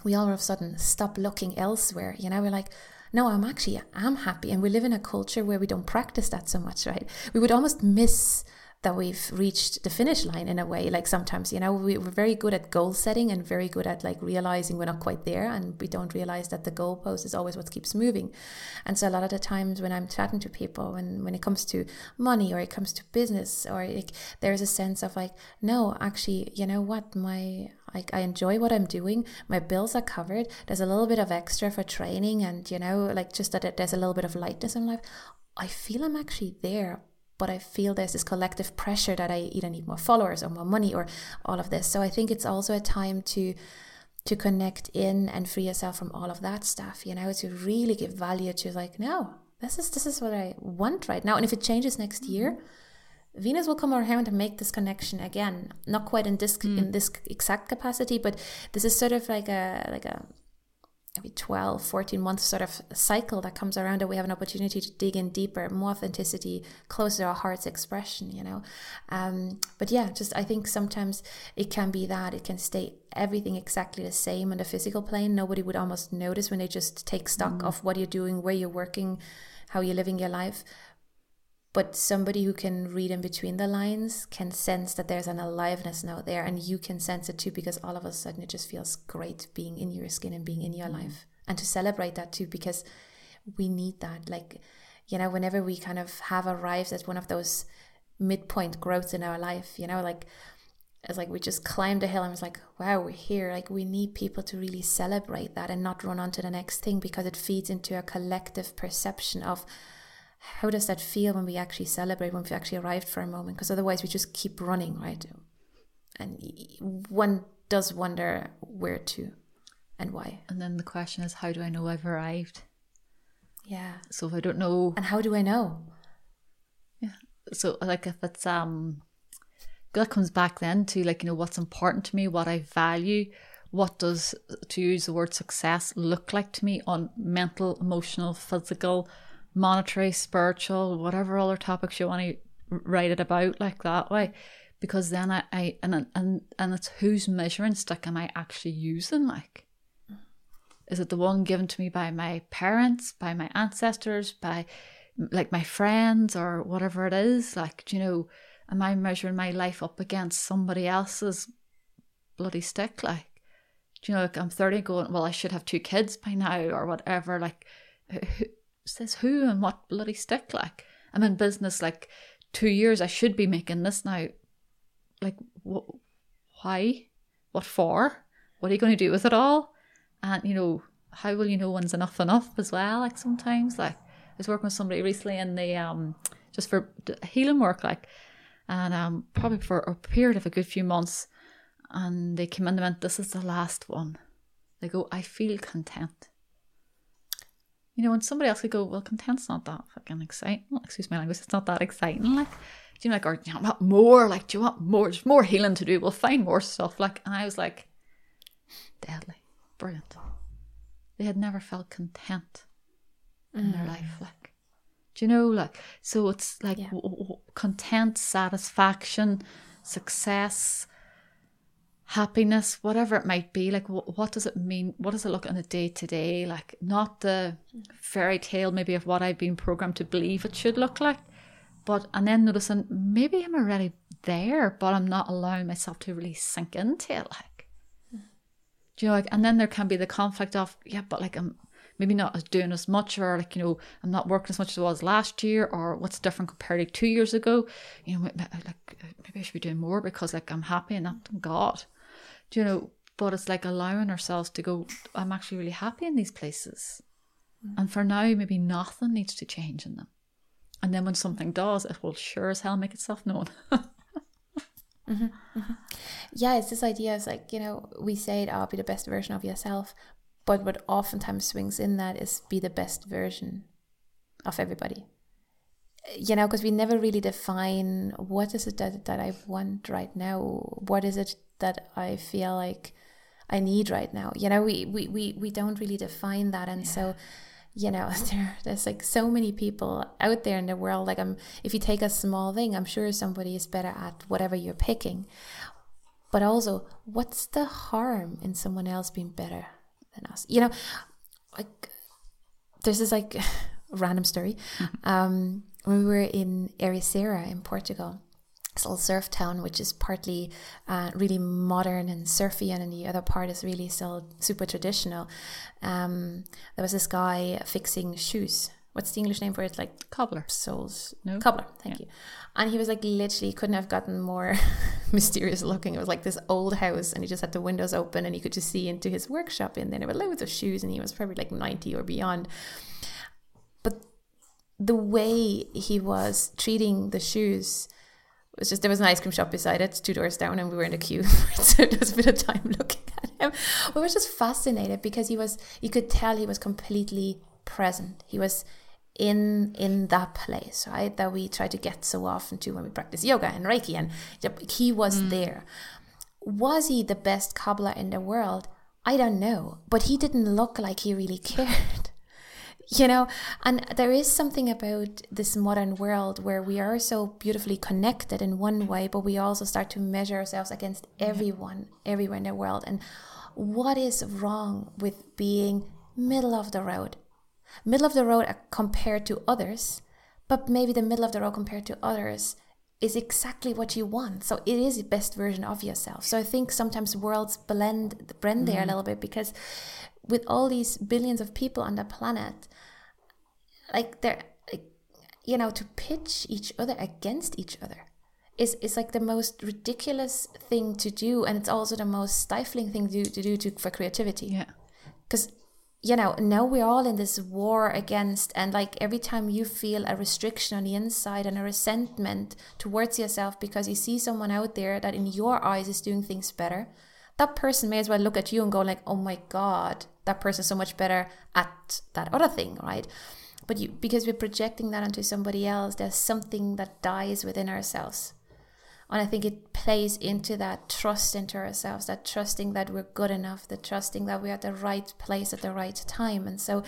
we all of a sudden stop looking elsewhere. You know we're like no i'm actually i'm happy. And we live in a culture where we don't practice that so much right? We would almost miss that we've reached the finish line in a way. Like sometimes, you know, we, are very good at goal setting and very good at like realizing we're not quite there and we don't realize that the goalpost is always what keeps moving. And so a lot of the times when I'm chatting to people, when, when it comes to money or it comes to business or there's a sense of like, no, actually, you know what, my like I enjoy what I'm doing. My bills are covered. There's a little bit of extra for training and you know, like just that there's a little bit of lightness in life. I feel I'm actually there but I feel there's this collective pressure that I either need more followers or more money or all of this. So I think it's also a time to to connect in and free yourself from all of that stuff, you know, to really give value to like, no, this is this is what I want right now. And if it changes next year, mm-hmm. Venus will come around and make this connection again. Not quite in this mm. in this exact capacity, but this is sort of like a like a maybe 12 14 month sort of cycle that comes around that we have an opportunity to dig in deeper more authenticity closer to our heart's expression you know? Um, but yeah just i think sometimes it can be that it can stay everything exactly the same on the physical plane. Nobody would almost notice when they just take stock mm. of what you're doing where you're working how you're living your life but somebody who can read in between the lines can sense that there's an aliveness now there and you can sense it too because all of a sudden it just feels great being in your skin and being in your mm. life and to celebrate that too because we need that like you know whenever we kind of have arrived at one of those midpoint growths in our life you know like it's like we just climbed a hill and was like, wow, we're here. Like we need people to really celebrate that and not run on to the next thing because it feeds into a collective perception of how does that feel when we actually celebrate, when we actually arrived for a moment? Because otherwise we just keep running, right? And one does wonder where to and why. And then the question is, how do I know I've arrived? Yeah. So if I don't know, and how do I know? Yeah. So like if it's um that comes back then to like you know what's important to me what i value what does to use the word success look like to me on mental emotional physical monetary spiritual whatever other topics you want to write it about like that way because then i, I and and and it's whose measuring stick am i actually using like is it the one given to me by my parents by my ancestors by like my friends or whatever it is like do you know am I measuring my life up against somebody else's bloody stick? Like, do you know, like I'm 30 going, well, I should have two kids by now or whatever. Like, says who and what bloody stick? Like, I'm in business like two years. I should be making this now. Like, wh- why? What for? What are you going to do with it all? And, you know, how will you know when's enough enough as well? Like, sometimes, like, I was working with somebody recently and they, um, just for healing work, like, and um, probably for a period of a good few months. And they came in and went, This is the last one. They go, I feel content. You know, when somebody else could go, Well, content's not that fucking exciting. Well, excuse my language, it's not that exciting. Like, do you know, like, or do you want more? Like, do you want more? There's more healing to do. We'll find more stuff. Like, and I was like, Deadly. Brilliant. They had never felt content in mm. their life. Like, do you know, like, so it's like yeah. w- w- content, satisfaction, success, happiness, whatever it might be. Like, w- what does it mean? What does it look on a day to day? Like, not the fairy tale maybe of what I've been programmed to believe it should look like, but and then noticing maybe I'm already there, but I'm not allowing myself to really sink into it. Like, do you know, like, and then there can be the conflict of yeah, but like I'm maybe not as doing as much or like you know i'm not working as much as i was last year or what's different compared to two years ago you know like maybe i should be doing more because like i'm happy and that god do you know but it's like allowing ourselves to go i'm actually really happy in these places mm. and for now maybe nothing needs to change in them and then when something does it will sure as hell make itself known Mm-hmm, mm-hmm. Yeah, it's this idea. It's like you know, we say it, "I'll be the best version of yourself," But what oftentimes swings in that is be the best version of everybody. You know, because we never really define what is it that, that I want right now? What is it that I feel like I need right now? You know, we, we, we, we don't really define that. And yeah. so, you know, there, there's like so many people out there in the world. Like, I'm, if you take a small thing, I'm sure somebody is better at whatever you're picking. But also, what's the harm in someone else being better than us. You know, like there's this like random story. Mm-hmm. Um, when we were in Ericeira in Portugal, little surf town, which is partly uh, really modern and surfy, and then the other part is really still super traditional. Um, there was this guy fixing shoes what's the English name for it? Like cobbler. Soles. No. Cobbler. Thank yeah. you. And he was like literally couldn't have gotten more mysterious looking. It was like this old house, and he just had the windows open, and he could just see into his workshop And there. There were loads of shoes, and he was probably like ninety or beyond. But the way he was treating the shoes was just there was an ice cream shop beside it, two doors down, and we were in a queue. so there was a bit of time looking at him. We were just fascinated because he was. You could tell he was completely present. He was in in that place, right? That we try to get so often to when we practice yoga and Reiki, and he was mm. there. Was he the best cobbler in the world? I don't know, but he didn't look like he really cared. You know, and there is something about this modern world where we are so beautifully connected in one way, but we also start to measure ourselves against everyone, everywhere in the world. And what is wrong with being middle of the road? middle of the road uh, compared to others, but maybe the middle of the road compared to others is exactly what you want. So it is the best version of yourself. So I think sometimes worlds blend blend there mm. a little bit because with all these billions of people on the planet, like they're like, you know, to pitch each other against each other is is like the most ridiculous thing to do and it's also the most stifling thing to, to do to, for creativity Yeah. because you know now we're all in this war against and like every time you feel a restriction on the inside and a resentment towards yourself because you see someone out there that in your eyes is doing things better that person may as well look at you and go like oh my god that person so much better at that other thing right but you because we're projecting that onto somebody else there's something that dies within ourselves and I think it plays into that trust into ourselves, that trusting that we're good enough, the trusting that we're at the right place at the right time. And so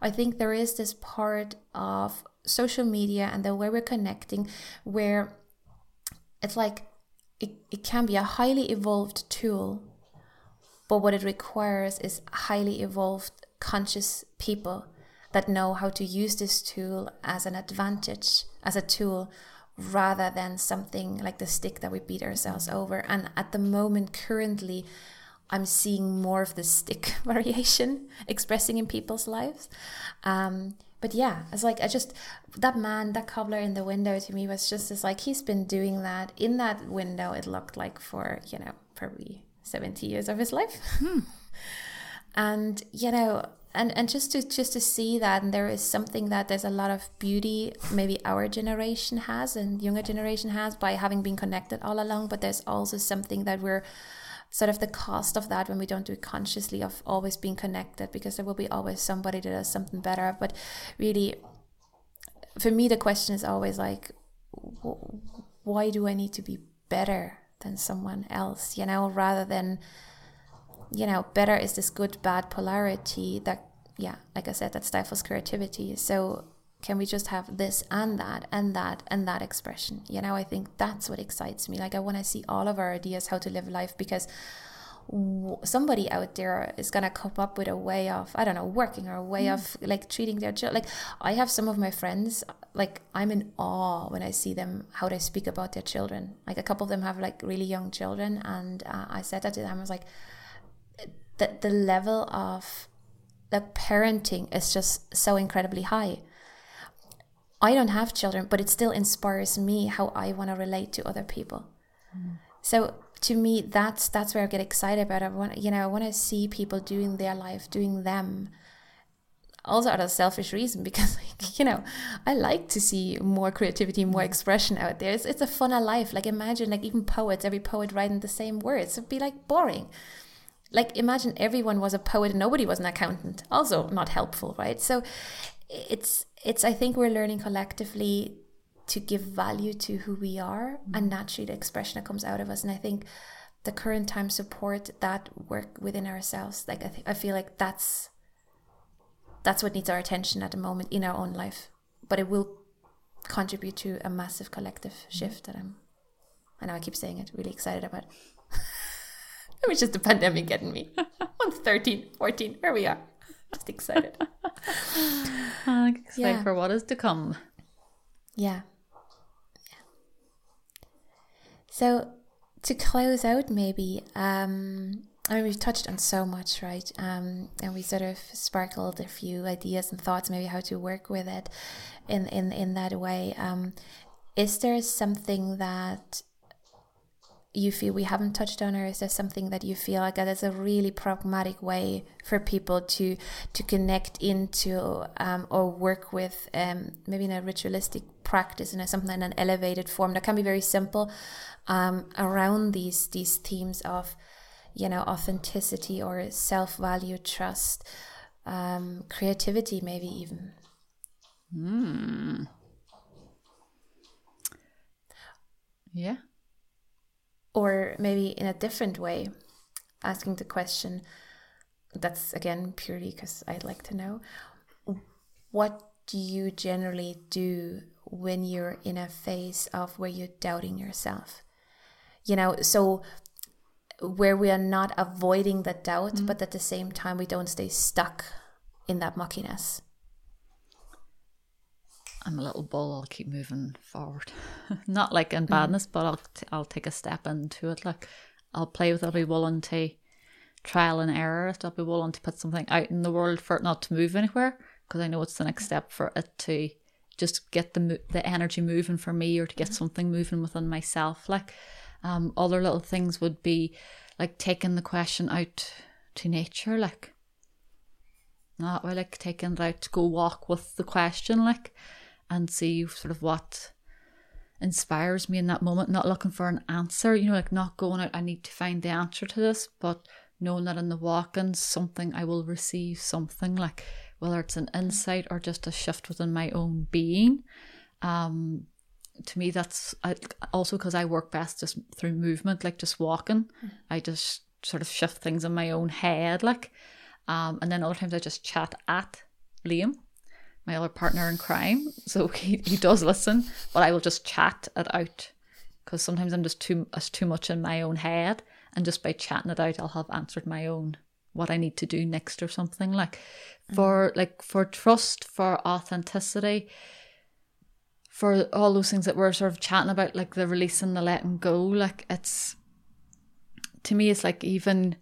I think there is this part of social media and the way we're connecting where it's like it, it can be a highly evolved tool, but what it requires is highly evolved, conscious people that know how to use this tool as an advantage, as a tool rather than something like the stick that we beat ourselves over. And at the moment, currently, I'm seeing more of the stick variation expressing in people's lives. Um, but yeah, it's like I just that man, that cobbler in the window to me was just as like he's been doing that in that window. It looked like for you know probably seventy years of his life, hmm. and you know and and just to just to see that and there is something that there's a lot of beauty maybe our generation has and younger generation has by having been connected all along but there's also something that we're sort of the cost of that when we don't do it consciously of always being connected because there will be always somebody that does something better. But really for me the question is always like why do i need to be better than someone else you know rather than you know, better is this good bad polarity that, yeah, like I said, that stifles creativity. So can we just have this and that and that and that expression? You know, I think that's what excites me. Like, I want to see all of our ideas how to live life because somebody out there is going to come up with a way of i don't know working or a way mm. of like treating their children like i have some of my friends like i'm in awe when i see them how they speak about their children like a couple of them have like really young children and uh, i said that to them i was like the, the level of the parenting is just so incredibly high. I don't have children, but it still inspires me how I want to relate to other people. Mm. So to me, that's that's where I get excited about. I want you know I want to see people doing their life, doing them. Also out of selfish reason, because like, you know, I like to see more creativity, more mm-hmm. expression out there. It's, it's a funner life. Like imagine, like even poets, every poet writing the same words, it'd be like boring like imagine everyone was a poet and nobody was an accountant also not helpful right so it's it's i think we're learning collectively to give value to who we are mm-hmm. and naturally the expression that comes out of us and i think the current time support that work within ourselves like i, th- I feel like that's that's what needs our attention at the moment in our own life but it will contribute to a massive collective mm-hmm. shift that i'm i know i keep saying it really excited about It was just the pandemic getting me. I'm 13, 14. Here we are. Just excited. I'm excited yeah. for what is to come. Yeah. So to close out, maybe, um, I mean, we've touched on so much, right? Um, and we sort of sparkled a few ideas and thoughts, maybe how to work with it in in in that way. Um, is there something that you feel we haven't touched on or is there something that you feel like that is a really pragmatic way for people to to connect into um, or work with um, maybe in a ritualistic practice in something in an elevated form? That can be very simple um, around these these themes of you know authenticity or self-value trust um, creativity maybe even. Mm. yeah or maybe in a different way, asking the question that's again purely because I'd like to know what do you generally do when you're in a phase of where you're doubting yourself? You know, so where we are not avoiding the doubt, mm-hmm. but at the same time, we don't stay stuck in that muckiness. I'm a little bull. I'll keep moving forward. Not like in mm-hmm. badness, mm. but I'll t- I'll take a step into it. Like I'll play with it. I'll be willing to trial and error it. I'll be willing to put something out in the world for it not to move anywhere because I know it's the next step for it to just get the the energy moving for me or to get mm-hmm. something moving within myself. Like um, other little things would be like taking the question out to nature, like not like taking it out to go walk with the question, like and see sort of what inspires me in that moment. Not looking for an answer, you know, like not going out. I need to find the answer to this, but knowing that in the walk-ins, something I will receive something like whether it's an insight or just a shift within my own being. Um, to me, that's also because I work best just through movement, like just walking. Mm. I just sort of shift things in my own head, like. Um, and then other times I just chat at Liam, my other partner in crime. So he, he does listen, but I will just chat it out because sometimes I'm just too too much in my own head, and just by chatting it out, I'll have answered my own what I need to do next or something like for mm. like for trust, for authenticity, for all those things that we're sort of chatting about, like the releasing, the letting go. Like it's to me, it's like even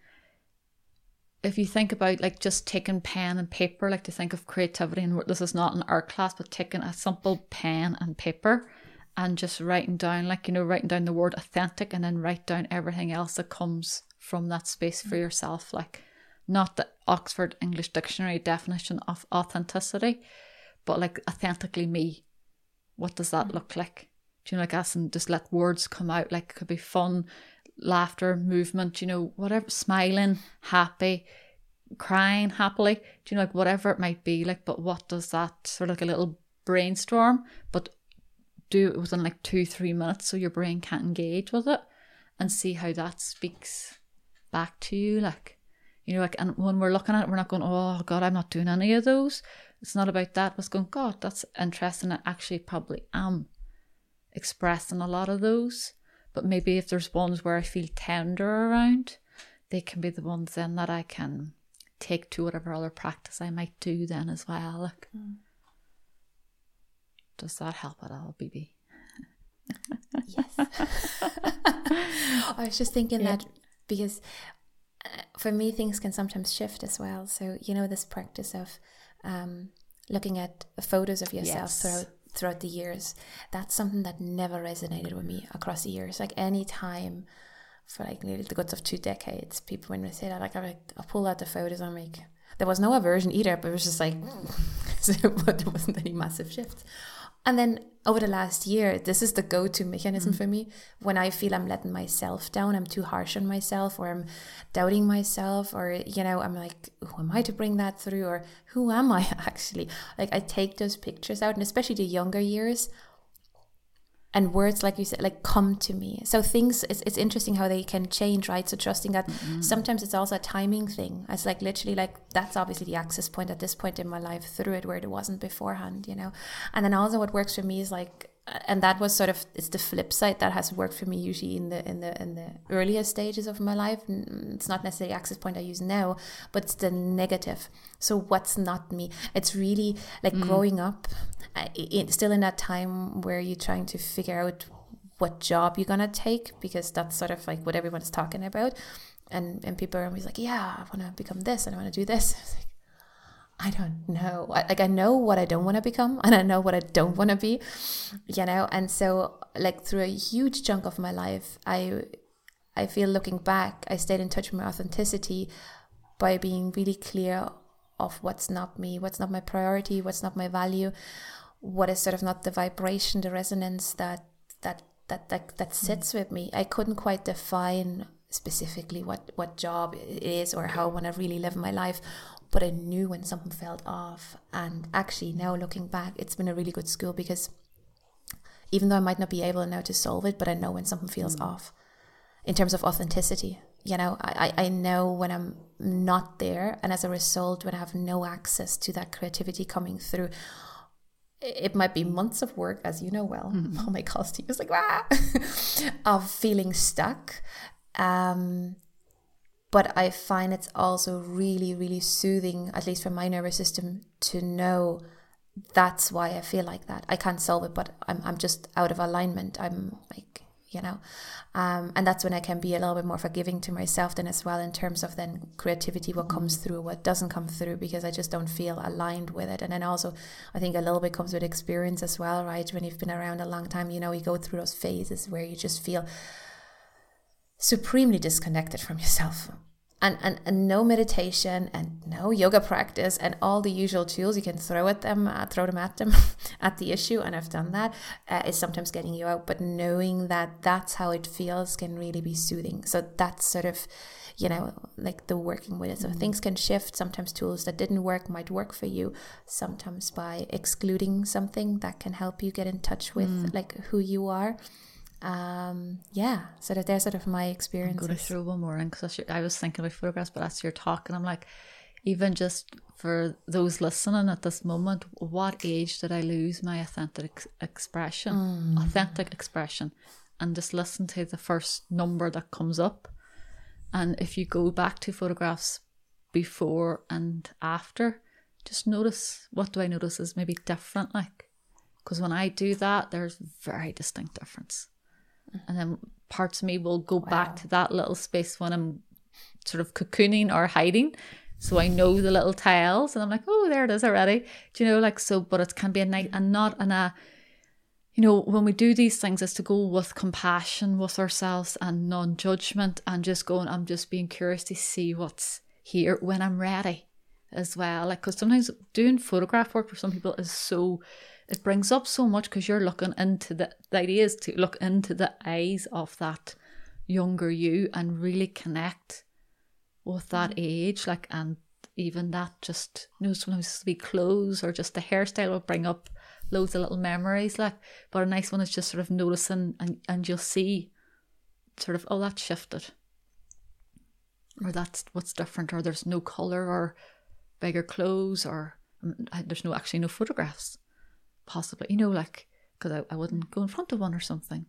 if you think about like just taking pen and paper, like to think of creativity, and this is not an art class, but taking a simple pen and paper and just writing down, like, you know, writing down the word authentic and then write down everything else that comes from that space for mm. yourself. Like, not the Oxford English Dictionary definition of authenticity, but like authentically me. What does that mm. look like? Do you know, like us and just let words come out? Like, it could be fun, laughter, movement, you know, whatever, smiling, happy, crying happily, do you know, like whatever it might be, like, but what does that sort of like a little brainstorm, but do it within like two, three minutes so your brain can't engage with it and see how that speaks back to you. Like, you know, like, and when we're looking at it, we're not going, oh God, I'm not doing any of those. It's not about that. It's going, God, that's interesting. I actually probably am expressing a lot of those. But maybe if there's ones where I feel tender around, they can be the ones then that I can take to whatever other practice I might do then as well. Like, mm. does that help at all, BB? yes. I was just thinking yeah. that because uh, for me things can sometimes shift as well. So you know this practice of um, looking at photos of yourself yes. throughout throughout the years. That's something that never resonated with me across the years. Like any time for like nearly the guts of two decades, people when they say that, like I like I pull out the photos I'm like there was no aversion either, but it was just like but there wasn't any massive shifts. And then over the last year, this is the go to mechanism mm. for me. When I feel I'm letting myself down, I'm too harsh on myself, or I'm doubting myself, or, you know, I'm like, who am I to bring that through? Or who am I actually? Like, I take those pictures out, and especially the younger years, and words like you said like come to me. So things it's, it's interesting how they can change right? So trusting that mm-hmm. sometimes it's also a timing thing. It's like literally like that's obviously the access point at this point in my life through it where it wasn't beforehand you know? And then also what works for me is like and that was sort of it's the flip side that has worked for me usually in the in the in the earlier stages of my life. It's not necessarily access point i use now but it's the negative. So what's not me? It's really like mm. growing up uh, still in that time where you're trying to figure out what job you're gonna take because that's sort of like what everyone's talking about. And and people are always like yeah i want to become this and i want to do this I don't know. Like I know what I don't want to become and I know what I don't want to be, you know. And so like through a huge chunk of my life, I I feel looking back, I stayed in touch with my authenticity by being really clear of what's not me, what's not my priority, what's not my value, what is sort of not the vibration, the resonance that that that that, that sits mm. with me. I couldn't quite define specifically what what job it is or how I want to really live my life but I knew when something felt off. And actually, now looking back, it's been a really good school because even though I might not be able now to solve it, but I know when something feels mm. off in terms of authenticity. You know, I, I know when I'm not there, and as a result, when I have no access to that creativity coming through, it might be months of work, as you know well. Mm-hmm. Oh my gosh, he was like, ah, of feeling stuck. Um, but I find it's also really, really soothing, at least for my nervous system, to know that's why I feel like that. I can't solve it, but I'm, I'm just out of alignment. I'm like, you know um, and that's when i can be a little bit more forgiving to myself then as well in terms of then creativity what comes through what doesn't come through because i just don't feel aligned with it and then also i think a little bit comes with experience as well right when you've been around a long time you know you go through those phases where you just feel supremely disconnected from yourself and, and, and no meditation and no yoga practice and all the usual tools you can throw at them, uh, throw them at them at the issue, and I've done that. Uh, is sometimes getting you out, but knowing that that's how it feels can really be soothing. So that's sort of, you know, like the working with it. So mm-hmm. things can shift. Sometimes tools that didn't work might work for you. Sometimes by excluding something that can help you get in touch with mm. like who you are um, yeah, so that there's sort of my experience. I'm going to throw one more in because I was thinking about photographs, but as you're talking, I'm like, even just for those listening at this moment, what age did I lose my authentic ex- expression? Mm. Authentic expression, and just listen to the first number that comes up. And if you go back to photographs before and after, just notice what do I notice is maybe different, like because when I do that, there's very distinct difference and then parts of me will go wow. back to that little space when I'm sort of cocooning or hiding. So I know the little tiles, and I'm like, oh, there it is already. Do you know, like so? But it can be a night and not in a, you know, when we do these things, is to go with compassion with ourselves and non-judgment, and just going. I'm just being curious to see what's here when I'm ready, as well. Like, because sometimes doing photograph work for some people is so it brings up so much because you're looking into the the idea is to look into the eyes of that younger you and really connect with that mm. age like and even that just you know sometimes to be clothes or just the hairstyle will bring up loads of little memories like but a nice one is just sort of noticing and, and you'll see sort of oh that shifted or that's what's different or there's no color or bigger clothes or mm, there's no actually no photographs possibly, you know, like, because I, I wouldn't go in front of one or something.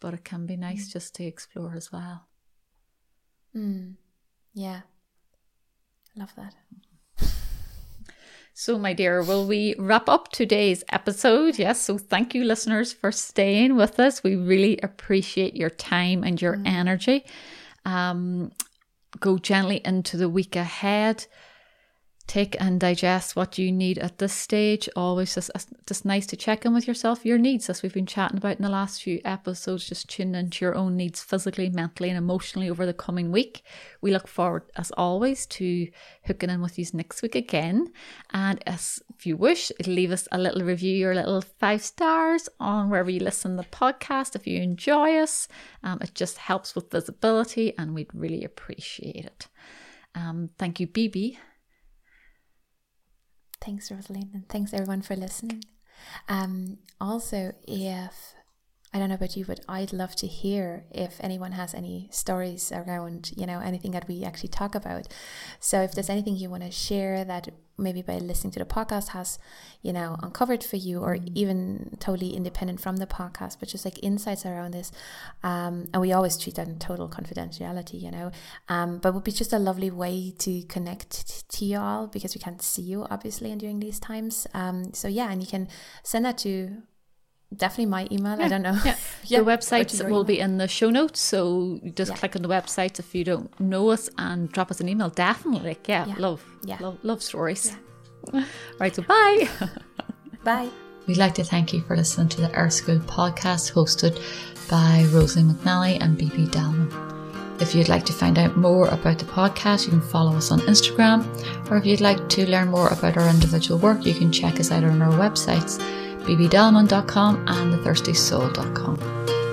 But it can be nice mm. just to explore as well. Mm. Yeah. Love that. So, my dear, will we wrap up today's episode? Yes. So, thank you, listeners, for staying with us. We really appreciate your time and your mm. energy. Um, go gently into the week ahead take and digest what you need at this stage. Always just, just nice to check in with yourself, your needs, as we've been chatting about in the last few episodes. Just tune into your own needs physically, mentally, and emotionally over the coming week. We look forward, as always, to hooking in with you next week again. And as if you wish, leave us a little review a little five stars on wherever you listen to the podcast. If you enjoy us, um, it just helps with visibility, and we'd really appreciate it. Um, thank you, BB Thanks, Rosalind, and thanks everyone for listening. Um, also, if I don't know about you, but I'd love to hear if anyone has any stories around, you know, anything that we actually talk about. So if there's anything you want to share that maybe by listening to the podcast has, you know, uncovered for you, or even totally independent from the podcast, but just like insights around this. Um, and we always treat that in total confidentiality, you know. Um, but would be just a lovely way to connect to you all because we can't see you obviously and during these times. Um, so yeah, and you can send that to definitely my email. Yeah, I don't know. Yeah. yeah. The website will be in the show notes. So just yeah. click on the website if you don't know us and drop us an email. Definitely. Yeah. yeah. Love. Yeah. Love, love stories. right. So bye. bye. We'd like to thank you for listening to the Earth School podcast hosted by Rosalie McNally and BB Dalman. If you'd like to find out more about the podcast, you can follow us on Instagram. Or if you'd like to learn more about our individual work, you can check us out on our websites bbdelman.com and thethirstysoul.com.